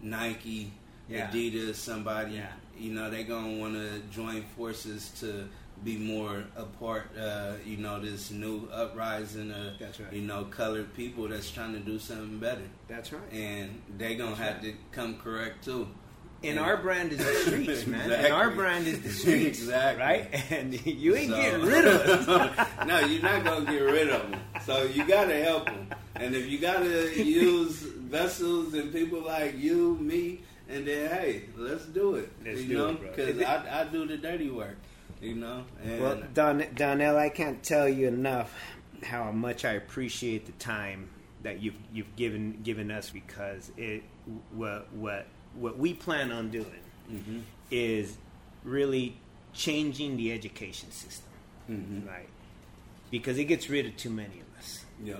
Nike, Yeah. Adidas, somebody. Yeah. You know, they gonna want to join forces to be more a part. Uh, you know, this new uprising of That's right. you know colored people that's trying to do something better, That's right. and they gonna have to come correct too. And our brand is the streets, man. And our brand is the streets, Exactly. right? And you ain't So- getting rid of them. no, you're not gonna get rid of them. So you gotta help them. And if you gotta use vessels and people like you, me, and then hey, let's do it. Let's you do know, it, because I, I do the dirty work. You know, and Well, Don, Donnell, I can't tell you enough how much I appreciate the time that you've you've given given us because it what what what we plan on doing hmm is really changing the education system, hmm right? Because it gets rid of too many of us. yeah,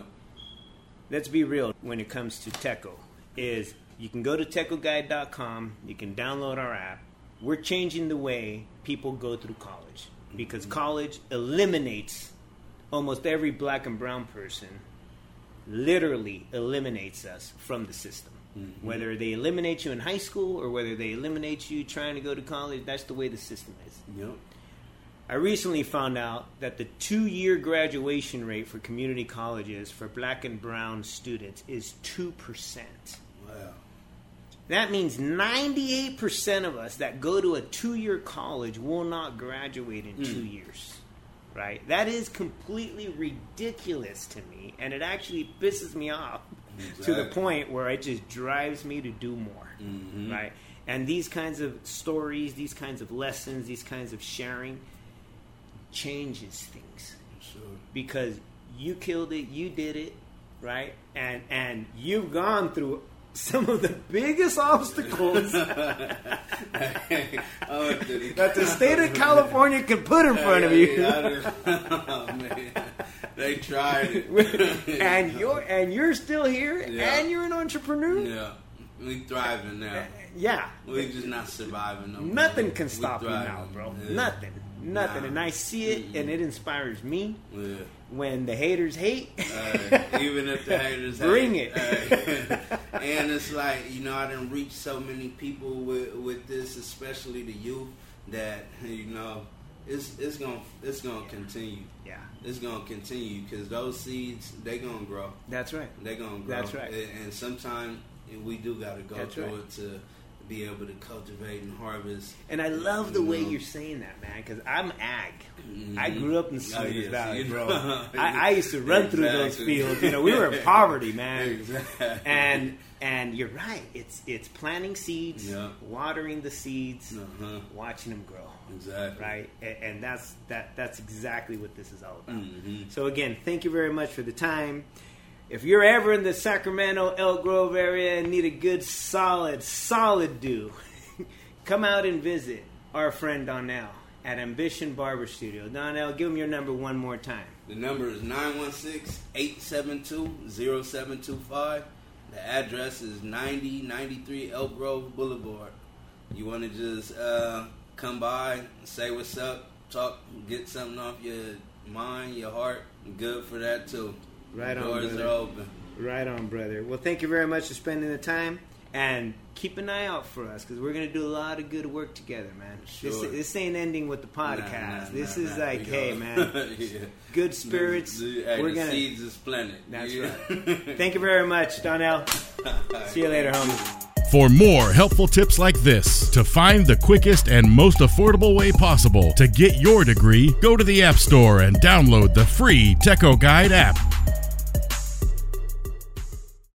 let's be real when it comes to Teco is you can go to tecoguide.com, you can download our app. We're changing the way people go through college because college eliminates almost every black and brown person literally eliminates us from the system. Mhm. Whether they eliminate you in high school or whether they eliminate you trying to go to college, that's the way the system is. yep, I recently found out that the two year graduation rate for community colleges for black and brown students is 2%. wow, That means 98% of us that go to a two year college will not graduate in two years. Right? That is completely ridiculous to me, and it actually pisses me off to the point where it just drives me to do more. Mhm. Right? And these kinds of stories, these kinds of lessons, these kinds of sharing changes things Sure. because you killed it, you did it, right? And and you've gone through some of the biggest obstacles oh, that the state of California can put in front of you. oh, man. They tried it. and you're and you're still here Yeah. and you're an entrepreneur. Yeah. We thriving now. Eh, yeah. We just not surviving no more. Nothing can stop you now, bro. Yeah. Nothing. Nothing. Nah. And I see it and it inspires me Yeah. When the haters hate. Uh, even if the haters Bring hate. it. Uh, and it's like you know I didn't reach so many people with with this, especially the youth, that you know it's it's gonna it's gonna continue. yeah. It's gonna continue because those seeds they gonna grow. That's right. They gonna grow. That's right. And, and sometimes we do got to go That's through right. it to be able to cultivate and harvest. And I love the way You know? you're saying that, man, because I'm ag. Mhm. I grew up in the Oh, yes, Valley, bro. I, I used to run through those fields. You know, we were in poverty, man. Exactly. And and you're right. It's it's planting seeds, Yeah. watering the seeds, Uh-huh. watching them grow. Exactly. Right, and, and that's that. That's exactly what this is all about. Mhm. So again, thank you very much for the time. If you're ever in the Sacramento Elk Grove area and need a good, solid, solid do, come out and visit our friend Donnell at Ambition Barber Studio. Donnell, give him your number one more time. The number is 916-872-0725. The address is 9093 Elk Grove Boulevard. You want to just uh, come by, say what's up, talk, get something off your mind, your heart. Good for that too. Right on, Doors brother. are open. Right on, brother. Well, thank you very much for spending the time. And keep an eye out for us because we're going to do a lot of good work together, man. This, Sure. this ain't ending with the podcast. nah, this nah, is nah, like, hey, man, Yeah. good spirits. The, the, we're the gonna. seeds is planted. That's Yeah. right. Thank you very much, Donnell. See you later, homie. For more helpful tips like this, to find the quickest and most affordable way possible to get your degree, go to the App Store and download the free Teco Guide app.